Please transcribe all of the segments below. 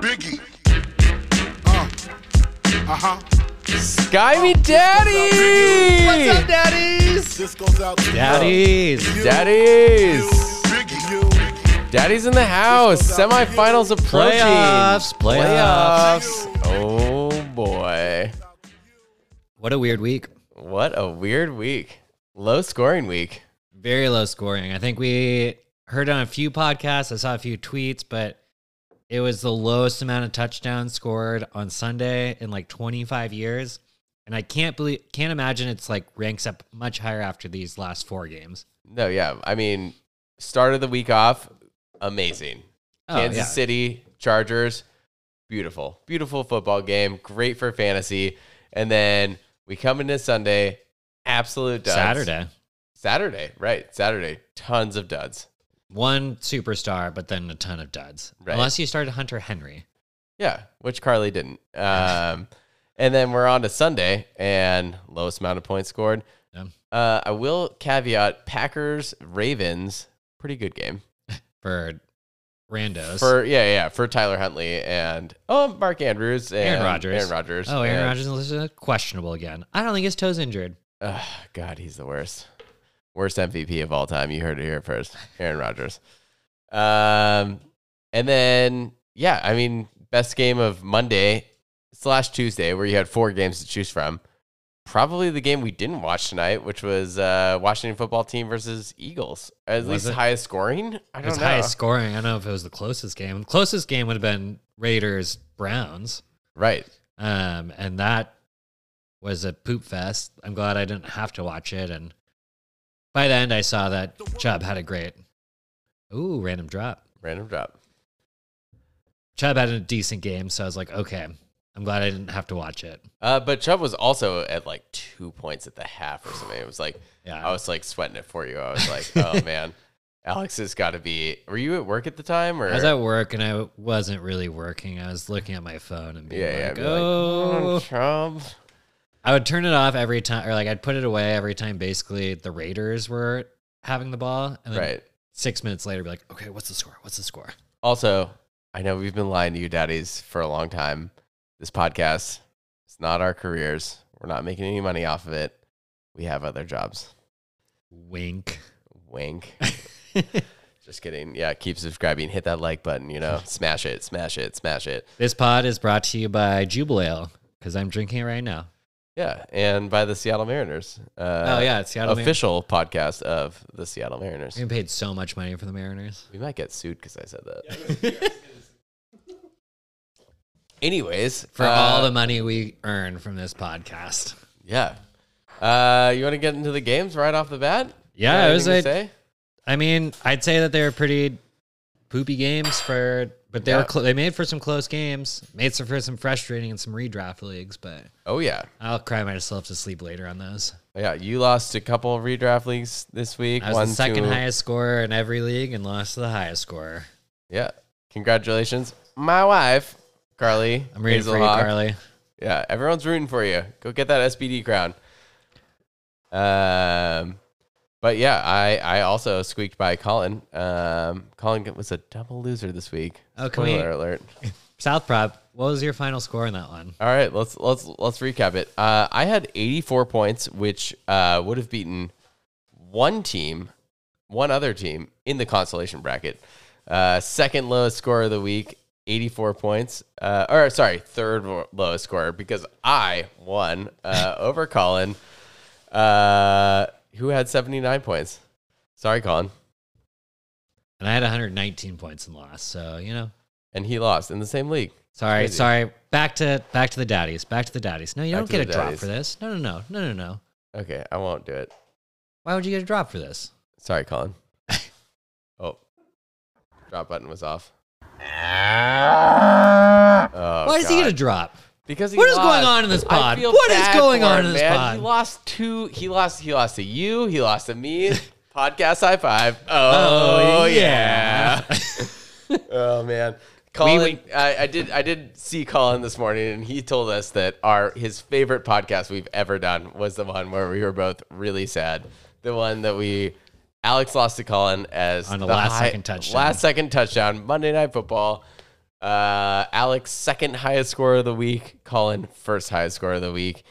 Biggie. Uh. Uh-huh. Sky me, Daddy! What's up, daddies? This goes out to Daddies. Daddies! Biggie. You. Daddy's in the house. Semifinals approaching. Playoffs, Playoffs. Oh boy. What a weird week. What a weird week. Low scoring week. Very low scoring. I think we heard on a few podcasts. I saw a few tweets, but it was the lowest amount of touchdowns scored on Sunday in like 25 years. And I can't believe, can't imagine it's like ranks up much higher after these last four games. No, yeah. I mean, start of the week off, amazing. Oh, Kansas yeah. City Chargers, beautiful, beautiful football game, great for fantasy. And then we come into Sunday, absolute duds. Saturday. Saturday, right? Saturday, tons of duds. One superstar, but then a ton of duds. Right. Unless you started Hunter Henry. Yeah, which Carly didn't. Um, and then we're on to Sunday, and lowest amount of points scored. Yeah. Uh, I will caveat Packers Ravens, pretty good game For randos. for yeah yeah for Tyler Huntley and oh Mark Andrews and Aaron Rodgers. Aaron Rodgers. oh, Aaron Rodgers is questionable again. I don't think his toe's injured. Ugh, God, he's the worst. Worst MVP of all time. You heard it here first. Aaron Rodgers. Um, and then yeah, I mean, best game of Monday slash Tuesday, where you had four games to choose from. Probably the game we didn't watch tonight, which was uh, Washington football team versus Eagles. At Was least it? highest scoring. I don't was know. highest scoring. I don't know if it was the closest game. The closest game would have been Raiders Browns. Right. Um, and that was a poop fest. I'm glad I didn't have to watch it. And by the end, I saw that Chubb had a great, ooh, random drop. Random drop. Chubb had a decent game, so I was like, okay, I'm glad I didn't have to watch it. Uh, but Chubb was also at like two points at the half or something. It was like Yeah, I was like sweating it for you. I was like, oh man, Alex has got to be. Were you at work at the time or? I was at work and I wasn't really working. I was looking at my phone and being yeah, yeah. like, be like, oh. "Mm, Trump. I would turn it off every time, or like I'd put it away every time. Basically, the Raiders were having the ball, and then Right. six minutes later, be like, okay, what's the score? What's the score? Also, I know we've been lying to you, daddies, for a long time. This podcast, it's not our careers. We're not making any money off of it. We have other jobs. Wink. Wink. Just kidding. Yeah, keep subscribing. Hit that like button. You know, smash it, smash it, smash it. This pod is brought to you by Jubelale because I'm drinking it right now. Yeah, and by the Seattle Mariners. Uh, oh yeah, it's Seattle. Mar- official podcast of the Seattle Mariners. we paid so much money for the Mariners. We might get sued because I said that. Anyways, For uh, all the money we earn from this podcast. yeah. Uh, you want to get into the games right off the bat? Yeah, it was a- say? I mean, I'd say that they were pretty poopy games for, but they Yeah. were cl- they made for some close games, made some for some frustrating and some redraft leagues. But Oh yeah, I'll cry myself to sleep later on those. yeah. You lost a couple of redraft leagues this week. I was One, the second two- highest scorer in every league and lost to the highest scorer. Yeah, congratulations, my wife, Carly. I'm rooting for you. Carly. Yeah, everyone's rooting for you. Go get that SBD crown. Um, but yeah, I I also squeaked by Colin. Um, Colin was a double loser this week. Oh, can we- Spoiler alert. South Prop, what was your final score in that one? All right, let's let's let's recap it. Uh, I had 84 points, which uh, would have beaten one team, one other team in the consolation bracket. Uh, second lowest score of the week, 84 points. Uh, or sorry, third lowest score because I won uh, over Colin, uh, who had 79 points. Sorry, Colin, And I had 119 points and lost. So you know, and he lost in the same league. sorry, Crazy. sorry. Back to back to the daddies. Back to the daddies. No, you Back don't get a the drop daddies. for this. No, no, no, no, no, no. Okay, I won't do it. Why would you get a drop for this? Sorry, Colin. oh, drop button was off. Ah. Oh, Why does he get a drop? Because What is lost. going on in this pod? What is going on him, in this man. pod? He lost two. He lost. He lost to you. He lost to me. Podcast high five. Oh, Oh, oh yeah. yeah. oh man. Colin, we- I, I did. I did see Colin this morning, and he told us that our his favorite podcast we've ever done was the one where we were both really sad. The one that we Alex lost to Colin as On a the last second touchdown. Last second touchdown. Monday Night Football. Uh, Alex, second highest score of the week. Colin, first highest score of the week.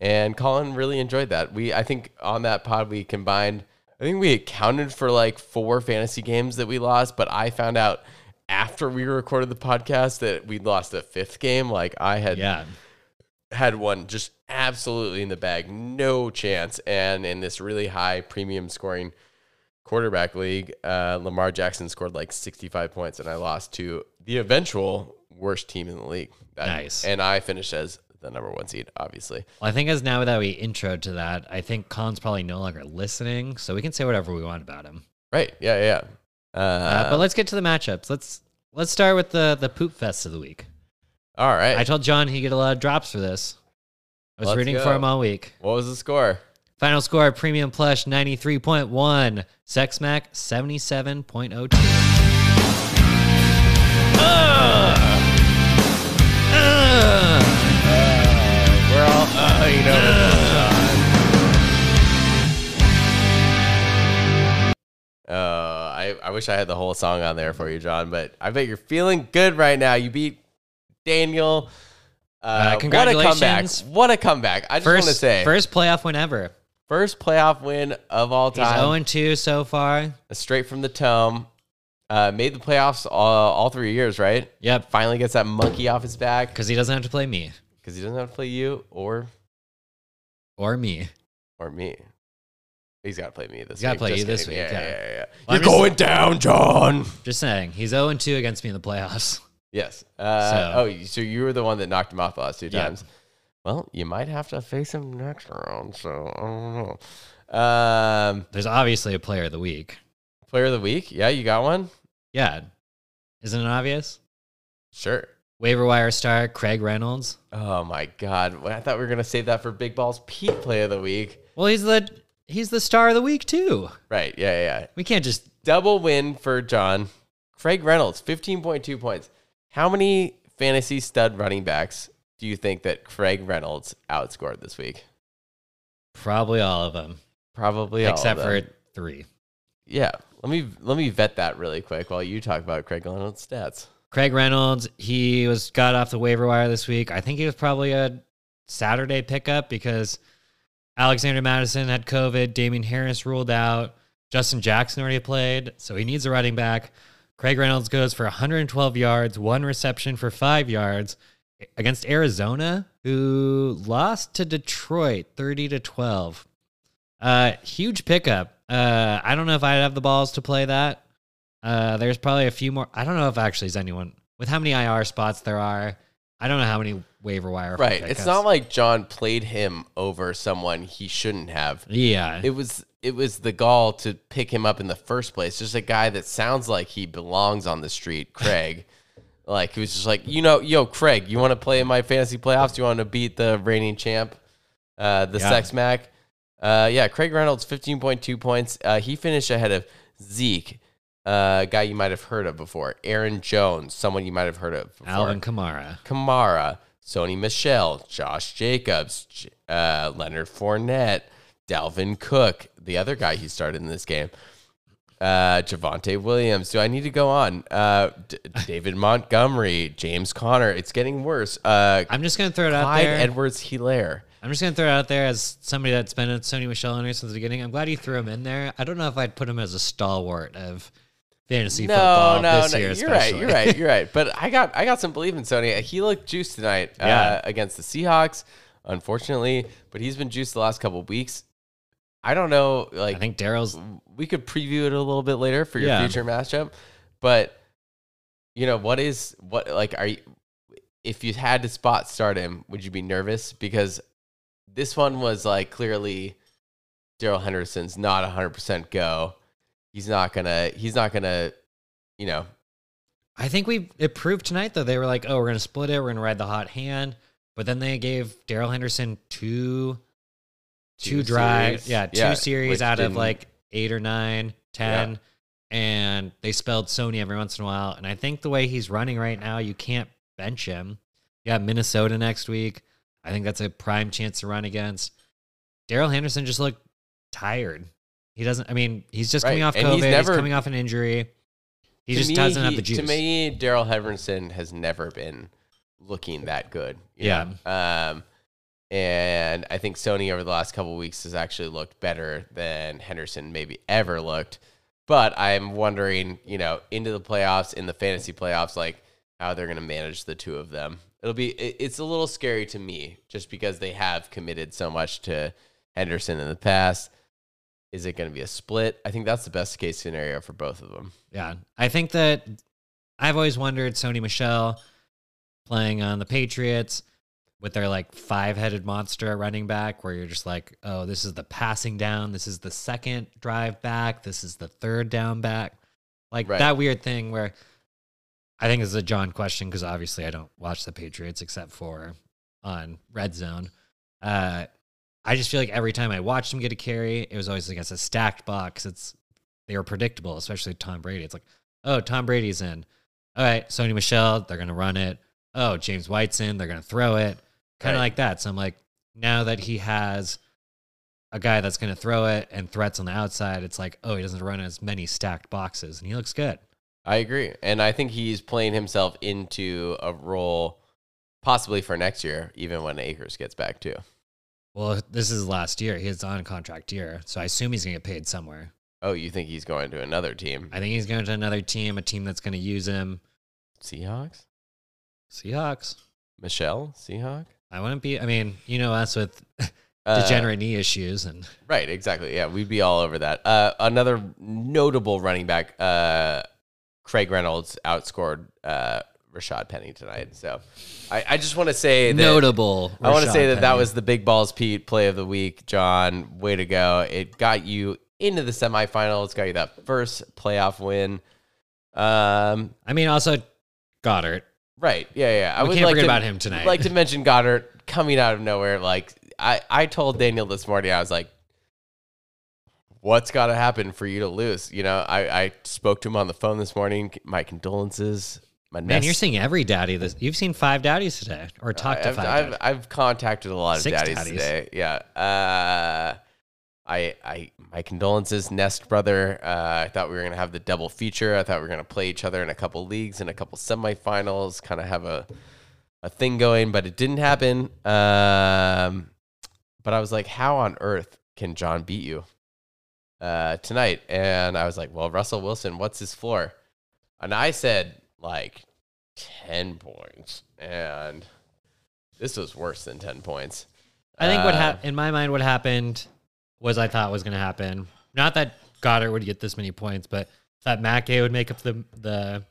And Colin really enjoyed that. We, I think, on that pod we combined. I think we accounted for like four fantasy games that we lost, but I found out after we recorded the podcast that we lost a fifth game. Like I had Yeah. had one just absolutely in the bag, no chance. And in this really high premium scoring quarterback league, uh, Lamar Jackson scored like 65 points, and I lost to the eventual worst team in the league. Nice. And I finished as the number one seed, obviously. Well, I think as now that we intro to that, I think Colin's probably no longer listening, so we can say whatever we want about him. Right? Yeah, yeah. yeah. Uh, Uh, but let's get to the matchups. Let's let's start with the the poop fest of the week. all right. I told John he'd get a lot of drops for this. I was Let's rooting go. for him all week. what was the score? Final score: Premium Plush ninety three point one, Sex Mac seventy seven point oh two. We're all, uh, you know. Uh, I, I wish I had the whole song on there for you, John, but I bet you're feeling good right now. You beat Daniel. Uh, congratulations. What a comeback. What a comeback. I just want to say, first, playoff win ever. First playoff win of all He's time. zero and two so far. Straight from the tome. Uh, made the playoffs all, all three years, right? Yep, Finally gets that monkey off his back because he doesn't have to play me because he doesn't have to play you or or me. or me. He's got to play me this He's gotta play Just you this week, Yeah, yeah. yeah, yeah. Well, You're I'm just- going down, John. Just saying, he's 0-2 against me in the playoffs. Yes. Uh, So- Oh, so you were the one that knocked him off the last two times. Well, you might have to face him next round. So I don't know. Um, There's obviously a player of the week. player of the week. Yeah, you got one. Yeah, isn't it obvious? Sure. Waiver wire star Craig Reynolds. Oh my God! I thought we were gonna save that for Big Balls Pete play of the week. Well, he's the he's the star of the week too. Right? Yeah, yeah. yeah. We can't just Double win for John. Craig Reynolds, fifteen point two points. How many fantasy stud running backs do you think that Craig Reynolds outscored this week? probably all of them Probably all of except for three. Yeah, let me let me vet that really quick while you talk about Craig Reynolds' stats. Craig Reynolds, he was got off the waiver wire this week. I think he was probably a Saturday pickup because Alexander Mattison had COVID, Damien Harris ruled out, Justin Jackson already played, so he needs a running back. Craig Reynolds goes for 112 yards, one reception for five yards against Arizona, who lost to Detroit 30 to 12. Uh, huge pickup. Uh, I don't know if I'd have the balls to play that. Uh, there's probably a few more. I don't know if actually is anyone with how many IR spots there are. I don't know how many waiver wire. Right. It's not like John played him over someone he shouldn't have. Yeah. It was it was the gall to pick him up in the first place. Just a guy that sounds like he belongs on the street, Craig. like he was just like, you know, yo, Craig, you want to play in my fantasy playoffs? You want to beat the reigning champ, uh, the Yeah. Sex Mac? Uh, yeah, Craig Reynolds, fifteen point two points. Uh, he finished ahead of Zeke, uh, a guy you might have heard of before. Aaron Jones, someone you might have heard of before. Alvin Kamara. Kamara, Sony Michel, Josh Jacobs, uh, Leonard Fournette, Dalvin Cook, the other guy he started in this game, uh, Javonte Williams. Do I need to go on? Uh, D- David Montgomery, James Conner. It's getting worse. Uh, I'm just gonna throw it out Clyde there. Edwards Helaire. I'm just gonna throw it out there as somebody that's been a Sony Michel owner since the beginning. I'm glad you threw him in there. I don't know if I'd put him as a stalwart of fantasy No, football no, this no. year. You're right. You're right. You're right. But I got I got some belief in Sony. He looked juiced tonight uh, against the Seahawks, unfortunately, but he's been juiced the last couple of weeks. I don't know. Like I think Darrell's we could preview it a little bit later for your Yeah. future matchup, but you know what is what like are you? If you had to spot start him, would you be nervous because this one was like clearly Darrell Henderson's not hundred percent go. He's not gonna. He's not gonna. You know. I think we it proved tonight though. They were like, "Oh, we're gonna split it. We're gonna ride the hot hand." But then they gave Darrell Henderson two, two, Two drives, yeah, two Yeah, series out of like eight or nine, ten, and they spelled Sony every once in a while. And I think the way he's running right now, you can't bench him. Yeah, Minnesota next week. I think that's a prime chance to run against. Darrell Henderson just looked tired. He doesn't. I mean, he's just coming off and COVID. he's He's, never- coming off an injury. He just me, doesn't have the juice. To me, Darrell Henderson has never been looking that good. Yeah. know? Um, and I think Sony over the last couple of weeks has actually looked better than Henderson maybe ever looked. But I'm wondering, you know, into the playoffs, in the fantasy playoffs, like how they're going to manage the two of them. It'll be, it- it's a little scary to me just because they have committed so much to Henderson in the past. Is it going to be a split? I think that's the best case scenario for both of them. Yeah. I think that I've always wondered Sony Michel playing on the Patriots with their like five headed monster at running back, where you're just like, oh, this is the passing down. This is the second drive back. This is the third down back. Like Right. that weird thing where I think this is a John question because obviously I don't watch the Patriots except for on Red Zone. Uh, I just feel like every time I watched him get a carry, it was always against a stacked box. It's they were predictable, especially Tom Brady. It's like, oh, Tom Brady's in. All right, Sony Michel, they're gonna run it. Oh, James White's in, they're gonna throw it. Kind of Right. like that. So I'm like, now that he has a guy that's gonna throw it and threats on the outside, it's like, oh, he doesn't run as many stacked boxes, and he looks good. I agree. And I think he's playing himself into a role possibly for next year, even when Akers gets back too. Well, this is last year. He's on contract year, so I assume he's gonna get paid somewhere. Oh, you think he's going to another team? I think he's going to another team, a team that's gonna use him. Seahawks? Seahawks. Michel? Seahawk? I wouldn't be. I mean, you know us with Uh, degenerate knee issues, and Right, exactly. Yeah, we'd be all over that. Uh, another notable running back, uh, Craig Reynolds outscored uh, Rashaad Penny tonight. So I, I just want to say that notable. I want to say that that was the big balls Pete play of the week, John. Way to go! It got you into the semifinals, got you that first playoff win. Um, I mean, also Goedert. right? Yeah, yeah. I We would can't like forget to, about him tonight. Like to mention Goedert coming out of nowhere. Like I, I told Daniel this morning, I was like, "What's got to happen for you to lose?" You know, I, I spoke to him on the phone this morning. My condolences. My Man, nest- you're seeing every daddy. This you've seen five daddies today, or talked to I've, 5 I've, daddies. I've contacted a lot of Six daddies, daddies. today. Yeah. Uh, I, I, my condolences, Nest brother. Uh, I thought we were gonna have the double feature. I thought we were gonna play each other in a couple leagues and a couple semifinals, kind of have a, a thing going, but it didn't happen. Um, but I was like, how on earth can John beat you uh, tonight? And I was like, well, Russell Wilson, what's his floor? And I said like ten points, and this was worse than ten points. I think what happened in my mind what happened was I thought was going to happen. Not that Goedert would get this many points, but that Mackay would make up the the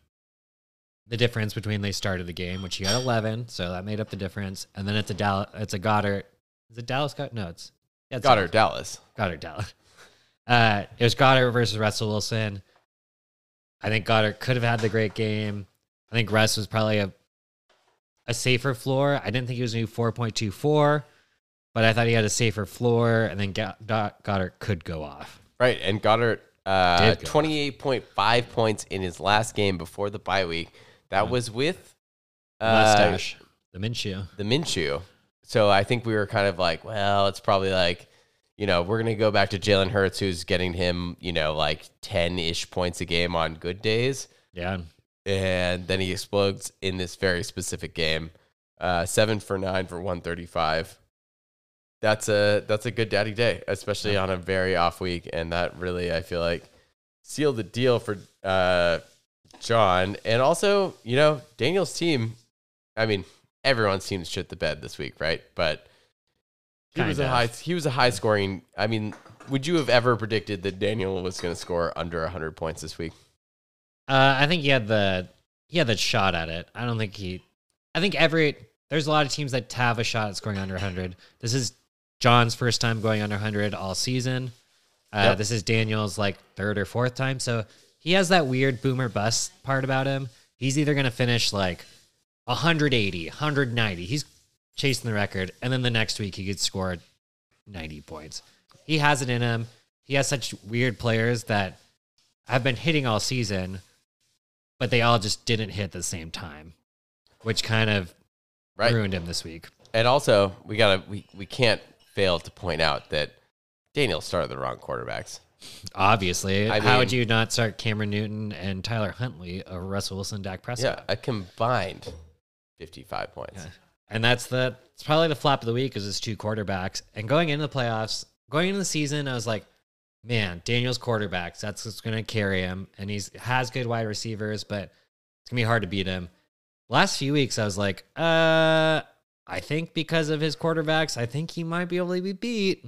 the difference between they started the game, which he got eleven, so that made up the difference. And then it's a Dallas, it's a Goedert. Is it Dallas? Got no, it's yeah, it's Goedert, Dallas. Goedert Dallas. Uh, it was Goedert versus Russell Wilson. I think Goedert could have had the great game. I think Russ was probably a a safer floor. I didn't think he was going to do four point two four, but I thought he had a safer floor, and then Goedert could go off. Right, and Goedert, uh, Did off. twenty-eight point five points in his last game before the bye week. That was with uh, Mustache, the Minshew. the Minshew. So I think we were kind of like, well, it's probably like, you know, we're gonna go back to Jalen Hurts, who's getting him, you know, like ten ish points a game on good days. Yeah, and then he explodes in this very specific game. Uh, seven for nine for one thirty five. That's a that's a good daddy day, especially on a very off week, and that really I feel like sealed the deal for uh, John, and also you know Daniel's team. I mean, everyone's teams shit the bed this week, right? But he was a high he was a high scoring. I mean, would you have ever predicted that Daniel was going to score under hundred points this week? uh, I think he had the he had the shot at it. I don't think he. I think every there's a lot of teams that have a shot at scoring under 100. This is John's first time going under 100 all season. Uh, Yep. This is Daniel's like third or fourth time, so he has that weird boomer bust part about him. He's either gonna finish like 180, 190. He's chasing the record, and then the next week he could score 90 points. He has it in him. He has such weird players that have been hitting all season, but they all just didn't hit at the same time, which kind of Right. ruined him this week. And also, we gotta we, we can't fail to point out that Daniel started the wrong quarterbacks. Obviously, I how would you not start Cameron Newton and Tyler Huntley over Russell Wilson, Dak Prescott? Yeah, a combined 55 points. Yeah. And that's the it's probably the flop of the week is it's two quarterbacks. And going into the playoffs, going into the season, I was like, man, Daniel's quarterbacks. That's what's going to carry him, and he's has good wide receivers, but it's gonna be hard to beat him. Last few weeks, I was like, uh, I think because of his quarterbacks, I think he might be able to be beat.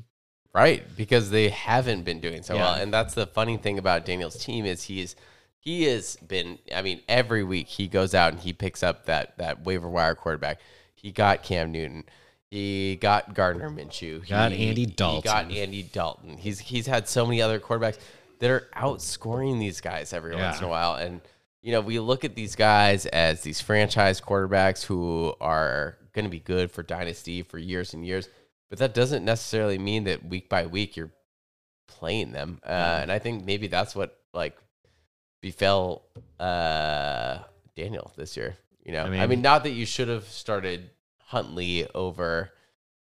Right, because they haven't been doing so Yeah. well, and that's the funny thing about Daniel's team is he's he has been. I mean, every week he goes out and he picks up that that waiver wire quarterback. He got Cam Newton. He got Gardner Minshew. Got he, Andy He got Andy Dalton. He's he's had so many other quarterbacks that are outscoring these guys every once in a while, and you know we look at these guys as these franchise quarterbacks who are going to be good for dynasty for years and years. But that doesn't necessarily mean that week by week you're playing them. Uh, Yeah. And I think maybe that's what like befell uh, Daniel this year. You know, I I mean- mean, not that you should have started Huntley over,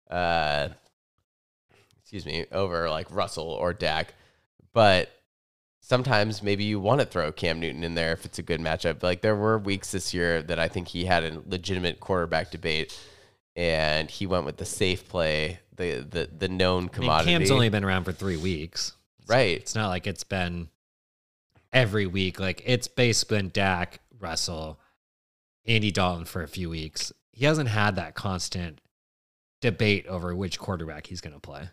uh, excuse me, over like Russell or Dak, but sometimes maybe you want to throw Cam Newton in there if it's a good matchup. Like there were weeks this year that I think he had a legitimate quarterback debate, and he went with the safe play, the the the known I mean, commodity. Cam's only been around for three weeks. right. It's not like it's been every week. Like it's basically been Dak, Russell, Andy Dalton for a few weeks. He hasn't had that constant debate over which quarterback he's going to play.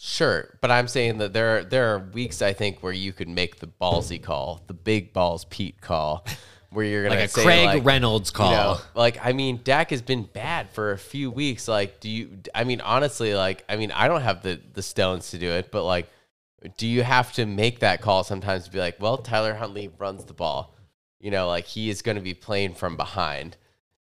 Sure, but I'm saying that there are, there are weeks I think where you could make the ballsy call, the big balls Pete call, where you're gonna Like a say Craig like, Reynolds you call. know, like I mean, Dak has been bad for a few weeks. Like, do you? I mean, honestly, like I mean, I don't have the the stones to do it, but like, do you have to make that call sometimes to be like, well, Tyler Huntley runs the ball, you know, like he is going to be playing from behind,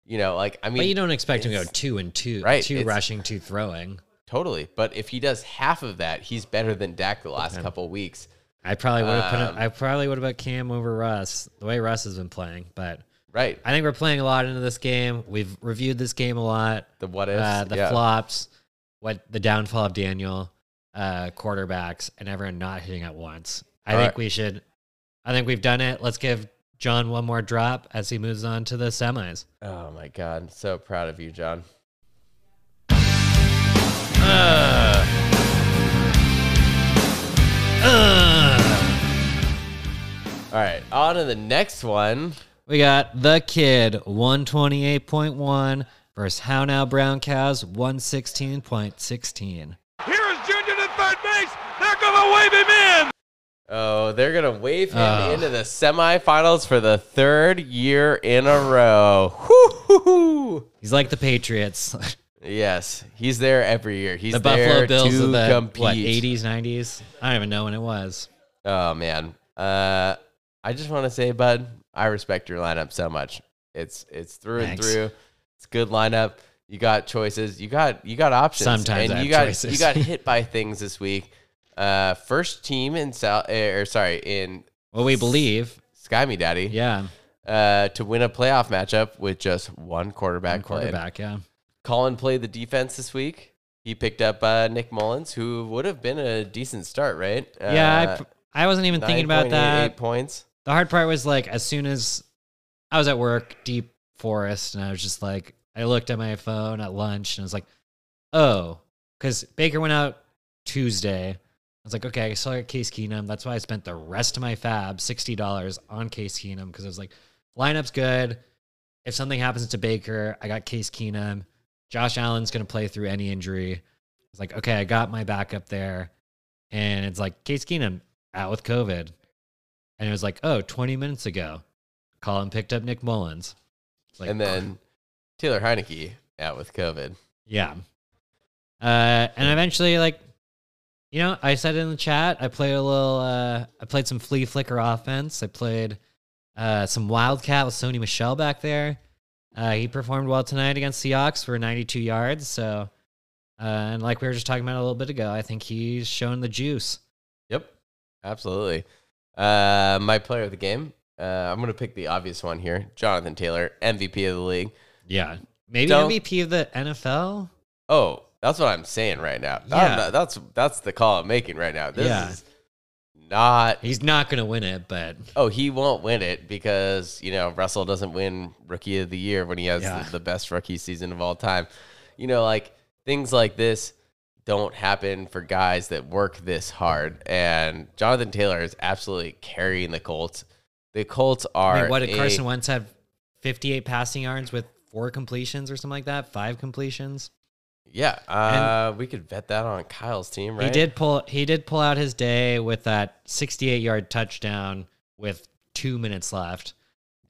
you know, like I mean, but you don't expect him to go two and two, Right, two rushing, two throwing. totally. But if he does half of that, he's better than Dak the last Okay. couple weeks. I probably would have put him, Um, I probably would have put Cam over Russ the way Russ has been playing. But Right. I think we're playing a lot into this game. We've reviewed this game a lot. The what ifs. uh, the yeah. flops, what the downfall of Daniel, uh, quarterbacks, and everyone not hitting at once. I All think right. we should. I think we've done it. Let's give John one more drop as he moves on to the semis. Oh my god, so proud of you, John. Uh. Uh. All right, on to the next one. We got the kid one twenty eight point one versus How Now Brown Cows one sixteen point sixteen. Here's Junior to third base. They're gonna wave him in. Oh, they're gonna wave him Oh. into the semifinals for the third year in a row. Whoo-hoo-hoo. He's like the Patriots, Yes, he's there every year. He's the Buffalo Bills of the compete. what eighties nineties. I don't even know when it was. Oh man, uh, I just want to say, bud, I respect your lineup so much. It's it's through Thanks. and through. It's a good lineup. You got choices. You got you got options. Sometimes and you got choices. you got hit by things this week. Uh, first team in South, or sorry, in Well, we believe, Sky Me Daddy. yeah, Uh, to win a playoff matchup with just one quarterback. one played. quarterback, yeah. Colin played the defense this week. He picked up uh, Nick Mullens, who would have been a decent start, right? Yeah, I, Uh, pr- I wasn't even thinking about 9.88 that. points. The hard part was like as soon as I was at work, deep forest, and I was just like, I looked at my phone at lunch and I was like, oh, because Baker went out Tuesday. I was like, okay, I still got Case Keenum. That's why I spent the rest of my fab, $60 on Case Keenum, because I was like, lineup's good. If something happens to Baker, I got Case Keenum. Josh Allen's going to play through any injury. I was like, okay, I got my backup there. And it's like, Case Keenum out with COVID. And it was like, oh, 20 minutes ago, Colin picked up Nick Mullens. Like, and then Taylor Heinicke out with COVID. yeah. Uh, and eventually, like, you know, I said in the chat, I played a little, uh, I played some flea flicker offense. I played uh, some Wildcat with Sony Michel back there. Uh, he performed well tonight against the Ox for 92 yards. So, uh, and like we were just talking about a little bit ago, I think he's shown the juice. Yep, absolutely. Uh, my player of the game. Uh, I'm gonna pick the obvious one here, Jonathan Taylor, MVP of the league. Yeah. Maybe Don't- MVP of the NFL? Oh, that's what I'm saying right now. Yeah. Not- that's that's the call I'm making right now. This Yeah. is not. He's not going to win it, but Oh, he won't win it because you know Russell doesn't win Rookie of the Year when he has Yeah. the, the best rookie season of all time. You know, like things like this don't happen for guys that work this hard. And Jonathan Taylor is absolutely carrying the Colts. The Colts are I mean, what did a- Carson Wentz have? 58 passing yards with four completions or something like that? Five completions? Yeah, uh, we could bet that on Kyle's team, right? He did pull he did pull out his day with that 68 yard touchdown with 2 minutes left.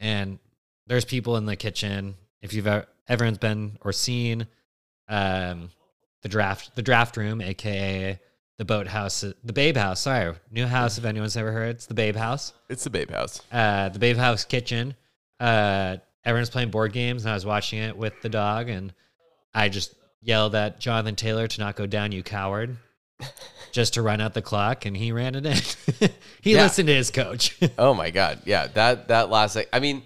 And there's people in the kitchen if you've ever, everyone's been or seen um the draft the draft room aka the boat house the babe house sorry new house if anyone's ever heard it's the babe house It's the Babe House. uh the babe house kitchen uh everyone's playing board games and i was watching it with the dog and i just yelled at jonathan taylor to not go down you coward just to run out the clock and he ran it in he Yeah. listened to his coach Oh my god, yeah that that last I mean,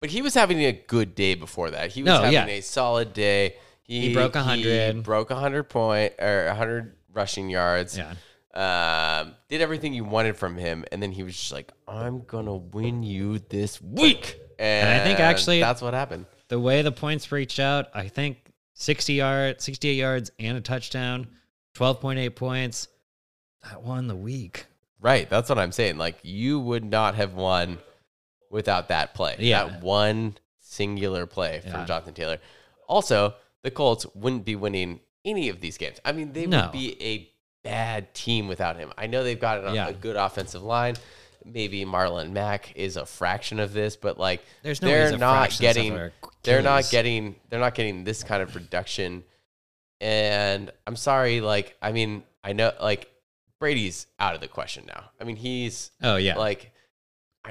but he was having a good day before that. He was No, having yeah. a solid day. He broke 100. he broke hundred point or hundred rushing yards. yeah Um, did everything you wanted from him, and then he was just like, "I'm gonna win you this week." And, I think actually- that's what happened. the way the points reached out i think 60 yards 68 yards and a touchdown 12.8 points that won the week Right, that's what I'm saying. Like you would not have won without that play. Yeah. That one singular play from Yeah. Jonathan Taylor. Also, the Colts wouldn't be winning any of these games. I mean, they No. would be a bad team without him. I know they've got Yeah. a good offensive line. Maybe Marlon Mack is a fraction of this, but like There's no they're not getting they're not getting they're not getting this kind of production. And I'm sorry, like I mean, I know like Brady's out of the question now. I mean, he's oh yeah like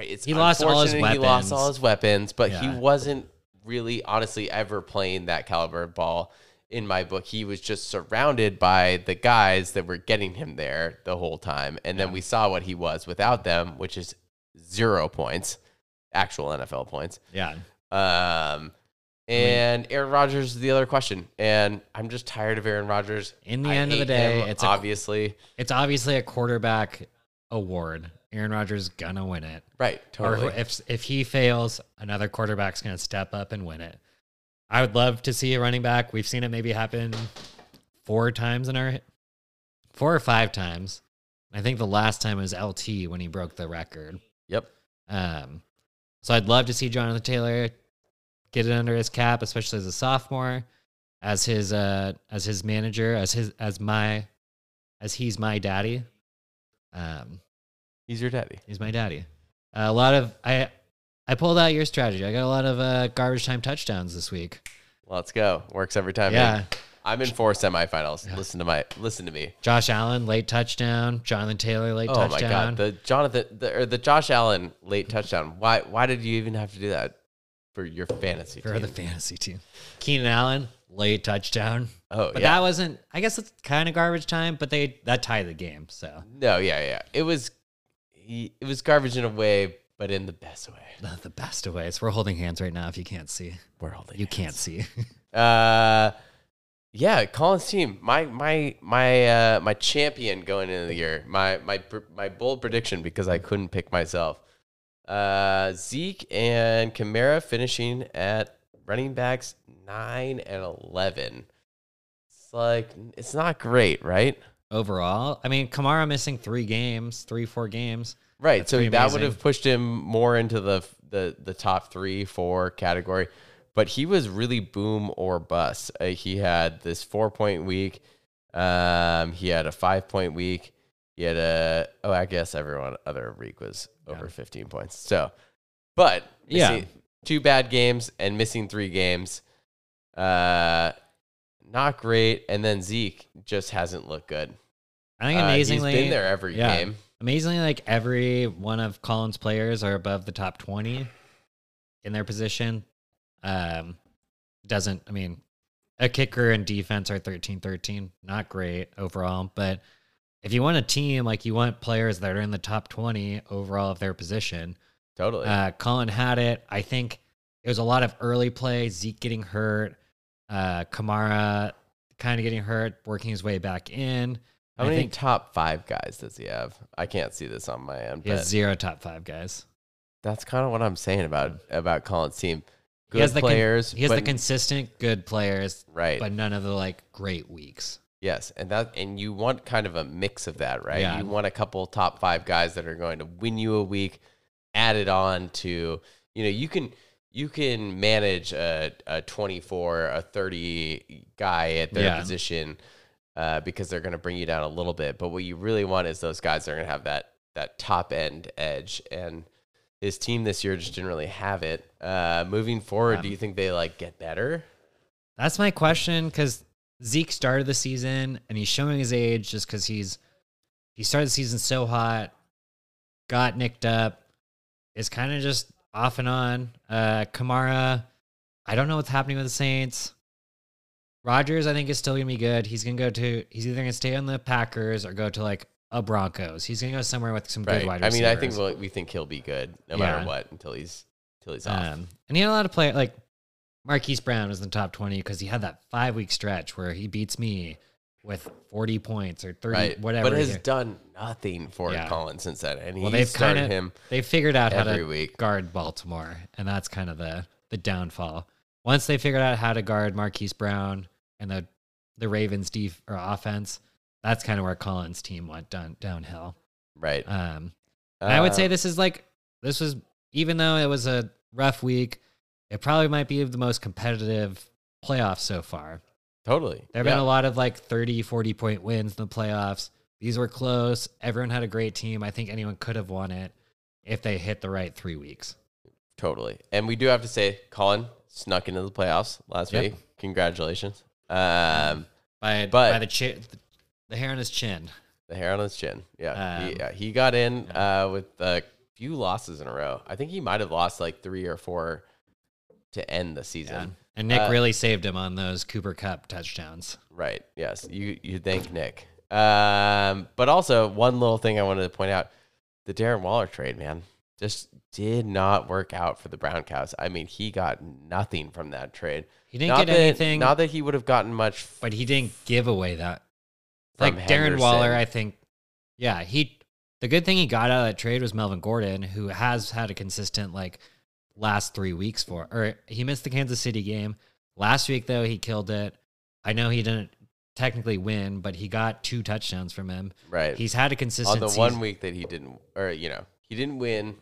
it's He lost all his unfortunate He lost weapons. all his weapons, but he wasn't really honestly ever playing that caliber of ball in my book. He was just surrounded by the guys that were getting him there the whole time. And then we saw what he was without them, which is zero points, actual NFL points. yeah Um, and Aaron Rodgers is the other question, and I'm just tired of Aaron Rodgers. In the I end of the day, him, it's a- obviously It's obviously a quarterback award. Aaron Rodgers is gonna win it. right. Totally. Or if if he fails, another quarterback's gonna step up and win it. I would love to see a running back. We've seen it maybe happen four times in our four or five times. I think the last time was LT when he broke the record. yep. Um, so I'd love to see Jonathan Taylor get it under his cap, especially as a sophomore, as his uh as his manager, as his as my as he's my daddy. Um, He's your daddy. he's my daddy. Uh, a lot of I I pulled out your strategy. I got a lot of uh, garbage time touchdowns this week. Let's go. Works every time. Yeah. man. I'm in four semifinals. Listen to my listen to me. Josh Allen late touchdown. Jonathan Taylor late Oh touchdown. Oh my god, the Jonathan the, or the Josh Allen late touchdown. Why why did you even have to do that for your fantasy for team? the fantasy team. Keenan Allen late touchdown. oh But yeah. that wasn't. I guess it's kind of garbage time. But they that tied the game. So no, yeah, yeah. It was it was garbage in a way, but in the best way. the, the best of ways. We're holding hands right now. If you can't see, We're holding you can't see. Uh, yeah, Colin's team. My my my uh my champion going into the year. My my pr- my bold prediction because I couldn't pick myself. Uh, Zeke and Kamara finishing at running backs nine and eleven. It's like it's not great, right? Overall, I mean, Kamara missing three games, three four games. Right. That's so that would have pushed him more into the the the top three, four category. But he was really boom or bust. Uh, he had this four point week. Um, he had a five point week. He had a oh, I guess everyone other week was over Yeah. fifteen points. So, but Yeah. two bad games and missing three games. Uh, not great. And then Zeke just hasn't looked good. I think Uh, amazingly, he's been there every yeah. game. Amazingly, like every one of Colin's players are above the top twenty in their position. Um, doesn't I mean, a kicker and defense are 13-13. Not great overall, but if you want a team like you want players that are in the top twenty overall of their position, Totally. Uh, Colin had it. I think it was a lot of early play. Zeke getting hurt. Uh, Kamara kind of getting hurt, working his way back in. How I many think- top five guys does he have? I can't see this on my end, He has but zero top five guys. that's kind of what I'm saying about about Colin's team. Good He has the con- players, He has the but- consistent good players, right? but none of the like great weeks. Yes, and that and you want kind of a mix of that, right? Yeah. You want a couple top five guys that are going to win you a week, added on to you know you can you can manage a, a 24 a 30 guy at their Yeah. position uh, because they're going to bring you down a little bit. But what you really want is those guys that are going to have that that top end edge. And his team this year just didn't really have it. Uh, moving forward do you think they like get better? That's my question because Zeke started the season and he's showing his age just because he's he started the season so hot, got nicked up, is kind of just off and on. Uh, Kamara, I don't know what's happening with the Saints. Rodgers, I think, is still gonna be good. He's gonna go to he's either gonna stay on the Packers or go to like a Broncos. He's gonna go somewhere with some right good wide receivers. i mean i think we'll, we think he'll be good no Yeah. matter what until he's until he's off Um, and he had a lot of play like Marquise Brown was in the top twenty because he had that five week stretch where he beats me with forty points or thirty right whatever. but has done nothing for Yeah. Colin since then and well, he's they've kind of him they figured out how to week guard Baltimore, and that's kind of the the downfall. Once they figured out how to guard Marquise Brown and the the Ravens def- or offense, that's kind of where Colin's team went down downhill. right Um, and I would say Uh, this is like this was even though it was a rough week, it probably might be the most competitive playoff so far. totally There have yeah, been a lot of like 30, 40 point wins in the playoffs. These were close. Everyone had a great team. I think anyone could have won it if they hit the right three weeks. totally and we do have to say Colin snuck into the playoffs last Yep. week congratulations um By But- by the chi- the hair on his chin. the hair on his chin yeah he, Um, yeah, he got in uh with a few losses in a row i think he might have lost like three or four to end the season And Nick Uh, really saved him on those Cooper Kupp touchdowns. Right. Yes. You you thank Nick. Um, but also one little thing I wanted to point out: the Darren Waller trade, man, just did not work out for the Brown Cows. I mean, he got nothing from that trade. He didn't not get that, anything, Not that he would have gotten much. but he didn't give away that. Like Darren Waller, I think. Yeah, he. The good thing he got out of that trade was Melvin Gordon, who has had a consistent like last three weeks for. Or he missed the Kansas City game last week though. He killed it. I know he didn't technically win, but he got two touchdowns from him. right He's had a consistent on the season. one week that he didn't, or you know, he didn't win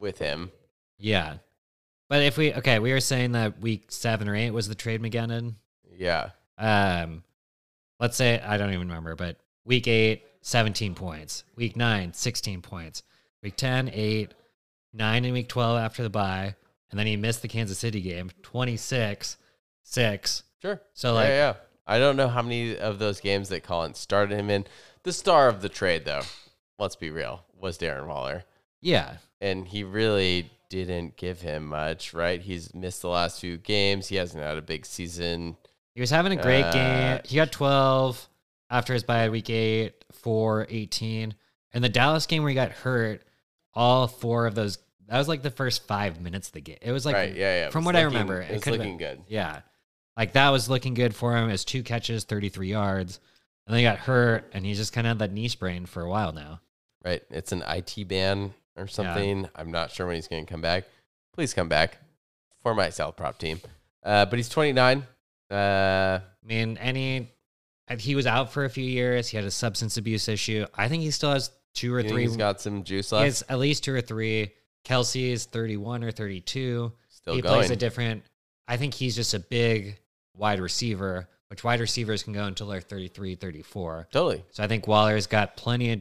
with him. Yeah, but if we okay, we were saying that week seven or eight was the trade McGinnon. Yeah. Um, let's say I don't even remember, but week eight, 17 points. Week nine, 16 points. Week 10, 8, 9 in week 12 after the bye. And then he missed the Kansas City game, 26, 6. Sure. So, like- yeah, yeah. I don't know how many of those games that Colin started him in. The star of the trade, though, let's be real, was Darren Waller. Yeah. and he really didn't give him much, right? He's missed the last few games. He hasn't had a big season. He was having a great Uh, game. He got 12 after his bye week 8, 4, 18. And the Dallas game where he got hurt, all four of those, that was like the first five minutes of the game. It was like, right? Yeah, yeah. from what I remember, it it was looking good. Yeah. Like that was looking good for him. His two catches, 33 yards. And then he got hurt and he's just kind of had that knee sprain for a while now. Right? It's an IT ban or something. I'm not sure when he's going to come back. Please come back for my South Prop team. Uh, but he's 29. Uh, I mean, any he was out for a few years. He had a substance abuse issue. I think he still has two or three. he's got some juice he left. has at least two or three. Kelce is 31 or 32. Still he going. plays a different. I think he's just a big wide receiver, which wide receivers can go until they're 33, 34. totally. So I think Waller's got plenty of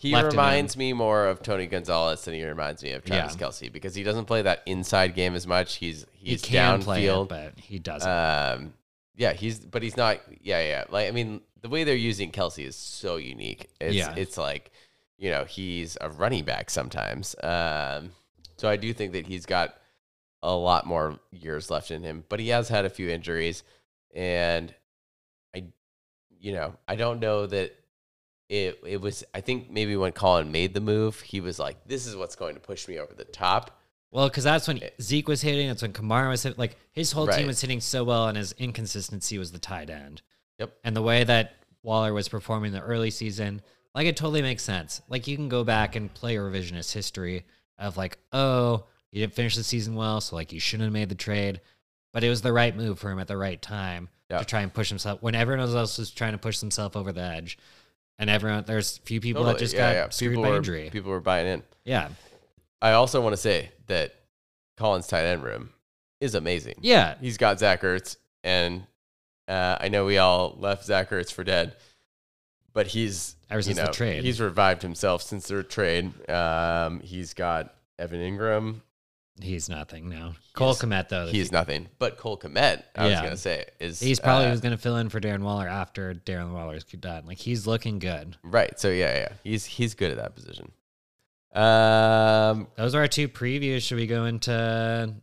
He reminds me more of Tony Gonzalez than he reminds me of Travis Yeah. Kelce because he doesn't play that inside game as much. He's he's he can downfield. play it, but he doesn't. Um, yeah, he's but he's not. Yeah, yeah. Like I mean, the way they're using Kelce is so unique. It's, Yeah. it's like you know he's a running back sometimes. Um, so I do think that he's got a lot more years left in him, but he has had a few injuries, and I, you know, I don't know that. It, it was I think maybe when Colin made the move he was like this is what's going to push me over the top Well, because that's when eh. Zeke was hitting. That's when Kamara was hitting. Like his whole Right. team was hitting so well, and his inconsistency was the tight end. Yep. And the way that Waller was performing the early season, like it totally makes sense. Like you can go back and play a revisionist history of like, oh, you didn't finish the season well, so like you shouldn't have made the trade. But it was the right move for him at the right time Yeah. to try and push himself when everyone else was trying to push himself over the edge. And everyone, there's a few people that just Yeah, got yeah. screwed People by were, injury. People were buying in. yeah, I also want to say that Colin's tight end room is amazing. yeah, He's got Zach Ertz, and uh, I know we all left Zach Ertz for dead, but he's Ever you since the trade. He's revived himself since their trade. Um, he's got Evan Engram. He's nothing now. Cole Yes. Kmet though, He's nothing, but Cole Kmet. I was gonna say is he's probably uh, was going to fill in for Darren Waller after Darren Waller's done. Like he's looking good. right. So yeah, yeah, he's he's good at that position. Um, Those are our two previews. Should we go into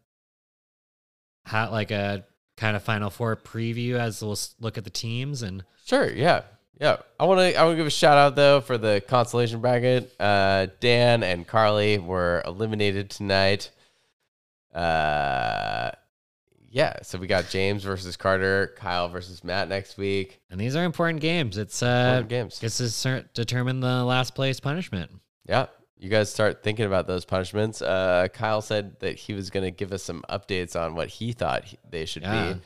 how like a kind of Final Four preview as we'll look at the teams and Sure, yeah. Yeah. I want to I want to give a shout out though for the consolation bracket. Uh Dan and Carly were eliminated tonight. Uh yeah, so we got James versus Carter, Kyle versus Matt next week. and these are important games. It's uh Important games. gets to cer- determine the last place punishment. Yeah. You guys start thinking about those punishments. Uh Kyle said that he was going to give us some updates on what he thought he- they should Yeah. be.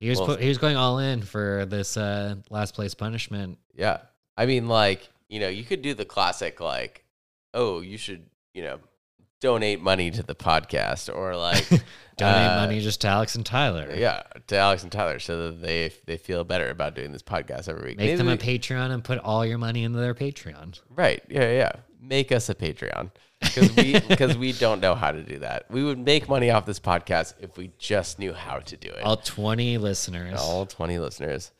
He was Well- put, he was going all in for this uh last place punishment. Yeah. I mean, like, you know, you could do the classic, like, oh, you should, you know, donate money to the podcast or like Donate uh, money just to Alex and Tyler. Yeah, to Alex and Tyler so that they they feel better about doing this podcast every week. Make Maybe them a we- Patreon and put all your money into their Patreon. right. Yeah, yeah. Make us a Patreon because we because we don't know how to do that. We would make money off this podcast if we just knew how to do it. All 20 listeners. All twenty listeners.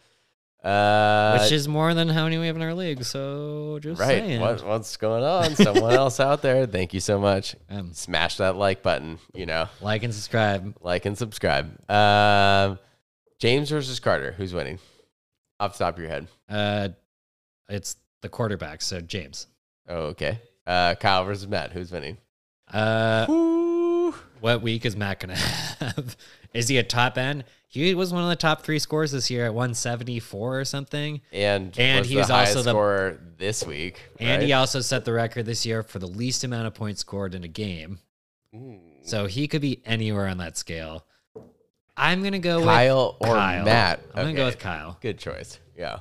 Uh, which is more than how many we have in our league. So just right. saying. What, what's going on? Someone else out there. Thank you so much. Um, Smash that like button. You know, like and subscribe. like and subscribe. Um, James versus Carter. Who's winning? Off the top of your head. Uh, it's the quarterback. So James. Oh, okay. Uh, Kyle versus Matt. Who's winning? Uh, what week is Matt gonna have? Is he a top end? He was one of the top three scores this year at 174 or something. And And was he the was also highest the- scorer this week. And right? he also set the record this year for the least amount of points scored in a game. Ooh. So he could be anywhere on that scale. I'm gonna go with Kyle with or Kyle. Matt. I'm gonna go with Kyle. Good choice. Yeah.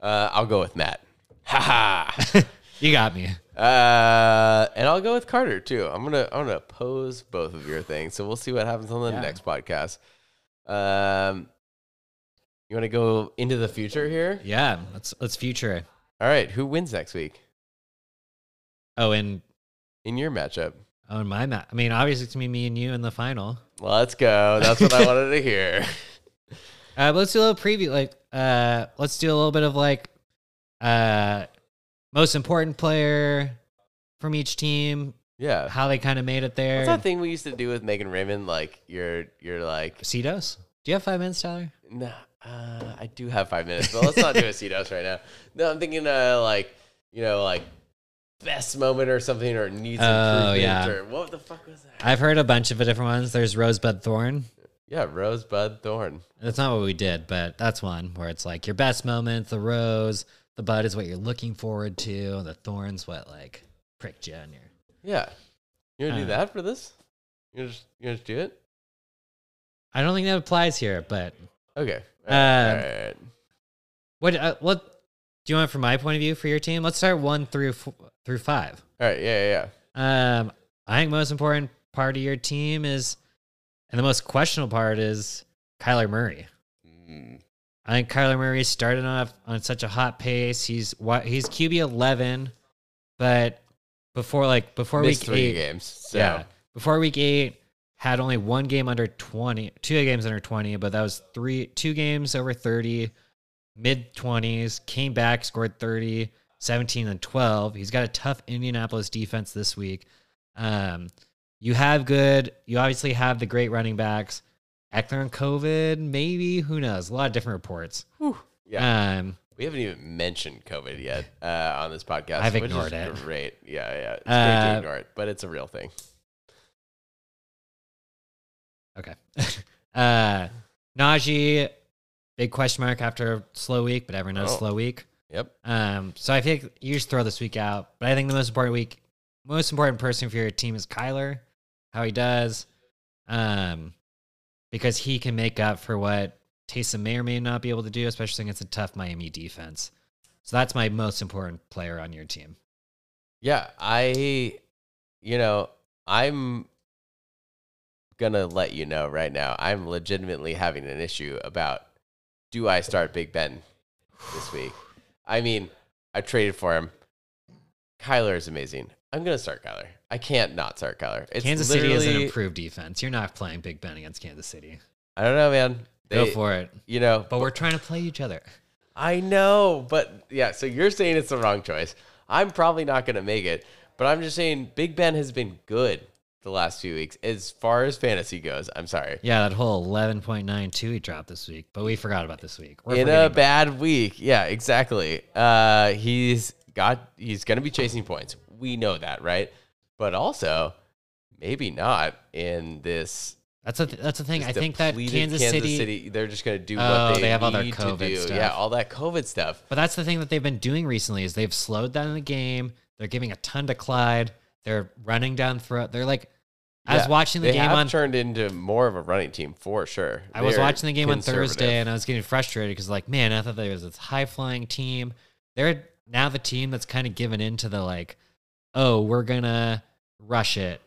Uh, I'll go with Matt. Ha ha. You got me. Uh, and I'll go with Carter too. I'm gonna I'm gonna oppose both of your things, so we'll see what happens on the Yeah. next podcast. Um, you want to go into the future here? Yeah, let's let's future. All right, who wins next week Oh, and in your matchup? oh, and my ma- I mean, obviously it's gonna be me and you in the final. Let's go. That's what I wanted to hear. Uh, but let's do a little preview. Like, uh, let's do a little bit of like, uh, most important player from each team, Yeah. how they kind of made it there. What's that thing we used to do with Megan Raymond? Like you're you're like Cedos? Do you have five minutes, Tyler? no, uh, I do have five minutes, but let's not do a CDOS right now. No, I'm thinking uh like you know like best moment or something or needs Oh, improvement yeah. or what the fuck was that? I've heard a bunch of different ones. There's Rosebud Thorn. Yeah, Rosebud Thorn. That's not what we did, but that's one where it's like your best moment, the rose, the bud is what you're looking forward to, the thorns what like pricked you on your Yeah, you gonna do Uh, that for this? You gonna just you gonna just do it? I don't think that applies here, but Okay. All Um, all right. what uh, what do you want from my point of view for your team? Let's start one through f- through five. All right. Yeah, yeah, yeah. Um, I think most important part of your team is, and the most questionable part is Kyler Murray. Mm, I think Kyler Murray started off on such a hot pace. He's he's QB eleven, but before like before Missed week three eight, games. So. yeah, before week eight had only one game under twenty, two games under twenty, but that was three two games over thirty, mid twenties. Came back, scored 30, 17 and twelve. He's got a tough Indianapolis defense this week. Um, you have good. You obviously have the great running backs. Ekeler and COVID, maybe who knows? A lot of different reports. Yeah. Um, We haven't even mentioned COVID yet uh, on this podcast. I've which ignored is it. Great. Yeah, yeah. It's great Uh, to ignore it, but it's a real thing. okay. uh, Najee, big question mark after a slow week, but everyone knows Oh. slow week. Yep. Um, so I think you just throw this week out. But I think the most important week, most important person for your team is Kyler, how he does, um, because he can make up for what Taysom may or may not be able to do, especially against a tough Miami defense. So that's my most important player on your team. Yeah, I, you know, I'm gonna let you know right now. I'm legitimately having an issue about do I start Big Ben this week? I mean, I traded for him. Kyler is amazing. I'm gonna start Kyler. I can't not start Kyler. It's Kansas City is an improved defense. You're not playing Big Ben against Kansas City. I don't know, man. Go for it. You know, But we're trying to play each other. I know, but yeah, so you're saying it's the wrong choice. I'm probably not going to make it, but I'm just saying Big Ben has been good the last few weeks as far as fantasy goes. I'm sorry. Yeah, that whole 11.92 he dropped this week, but we forgot about this week. We're In a bad week. Yeah, exactly. Uh he's got he's going to be chasing points. We know that, right? But also maybe not in this That's a that's the thing. I think that depleted Kansas, City, they're just going to do Oh, what they, they have all their COVID stuff. Yeah, all that COVID stuff. but that's the thing that they've been doing recently is they've slowed down the game. They're giving a ton to Clyde. They're running down through. They're like, I was watching the game on. turned into more of a running team for sure. I was watching the game on. Thursday, and I was getting frustrated because, like, man, I thought there was this high flying team. They're now the team that's kind of given into the like, oh, we're gonna rush it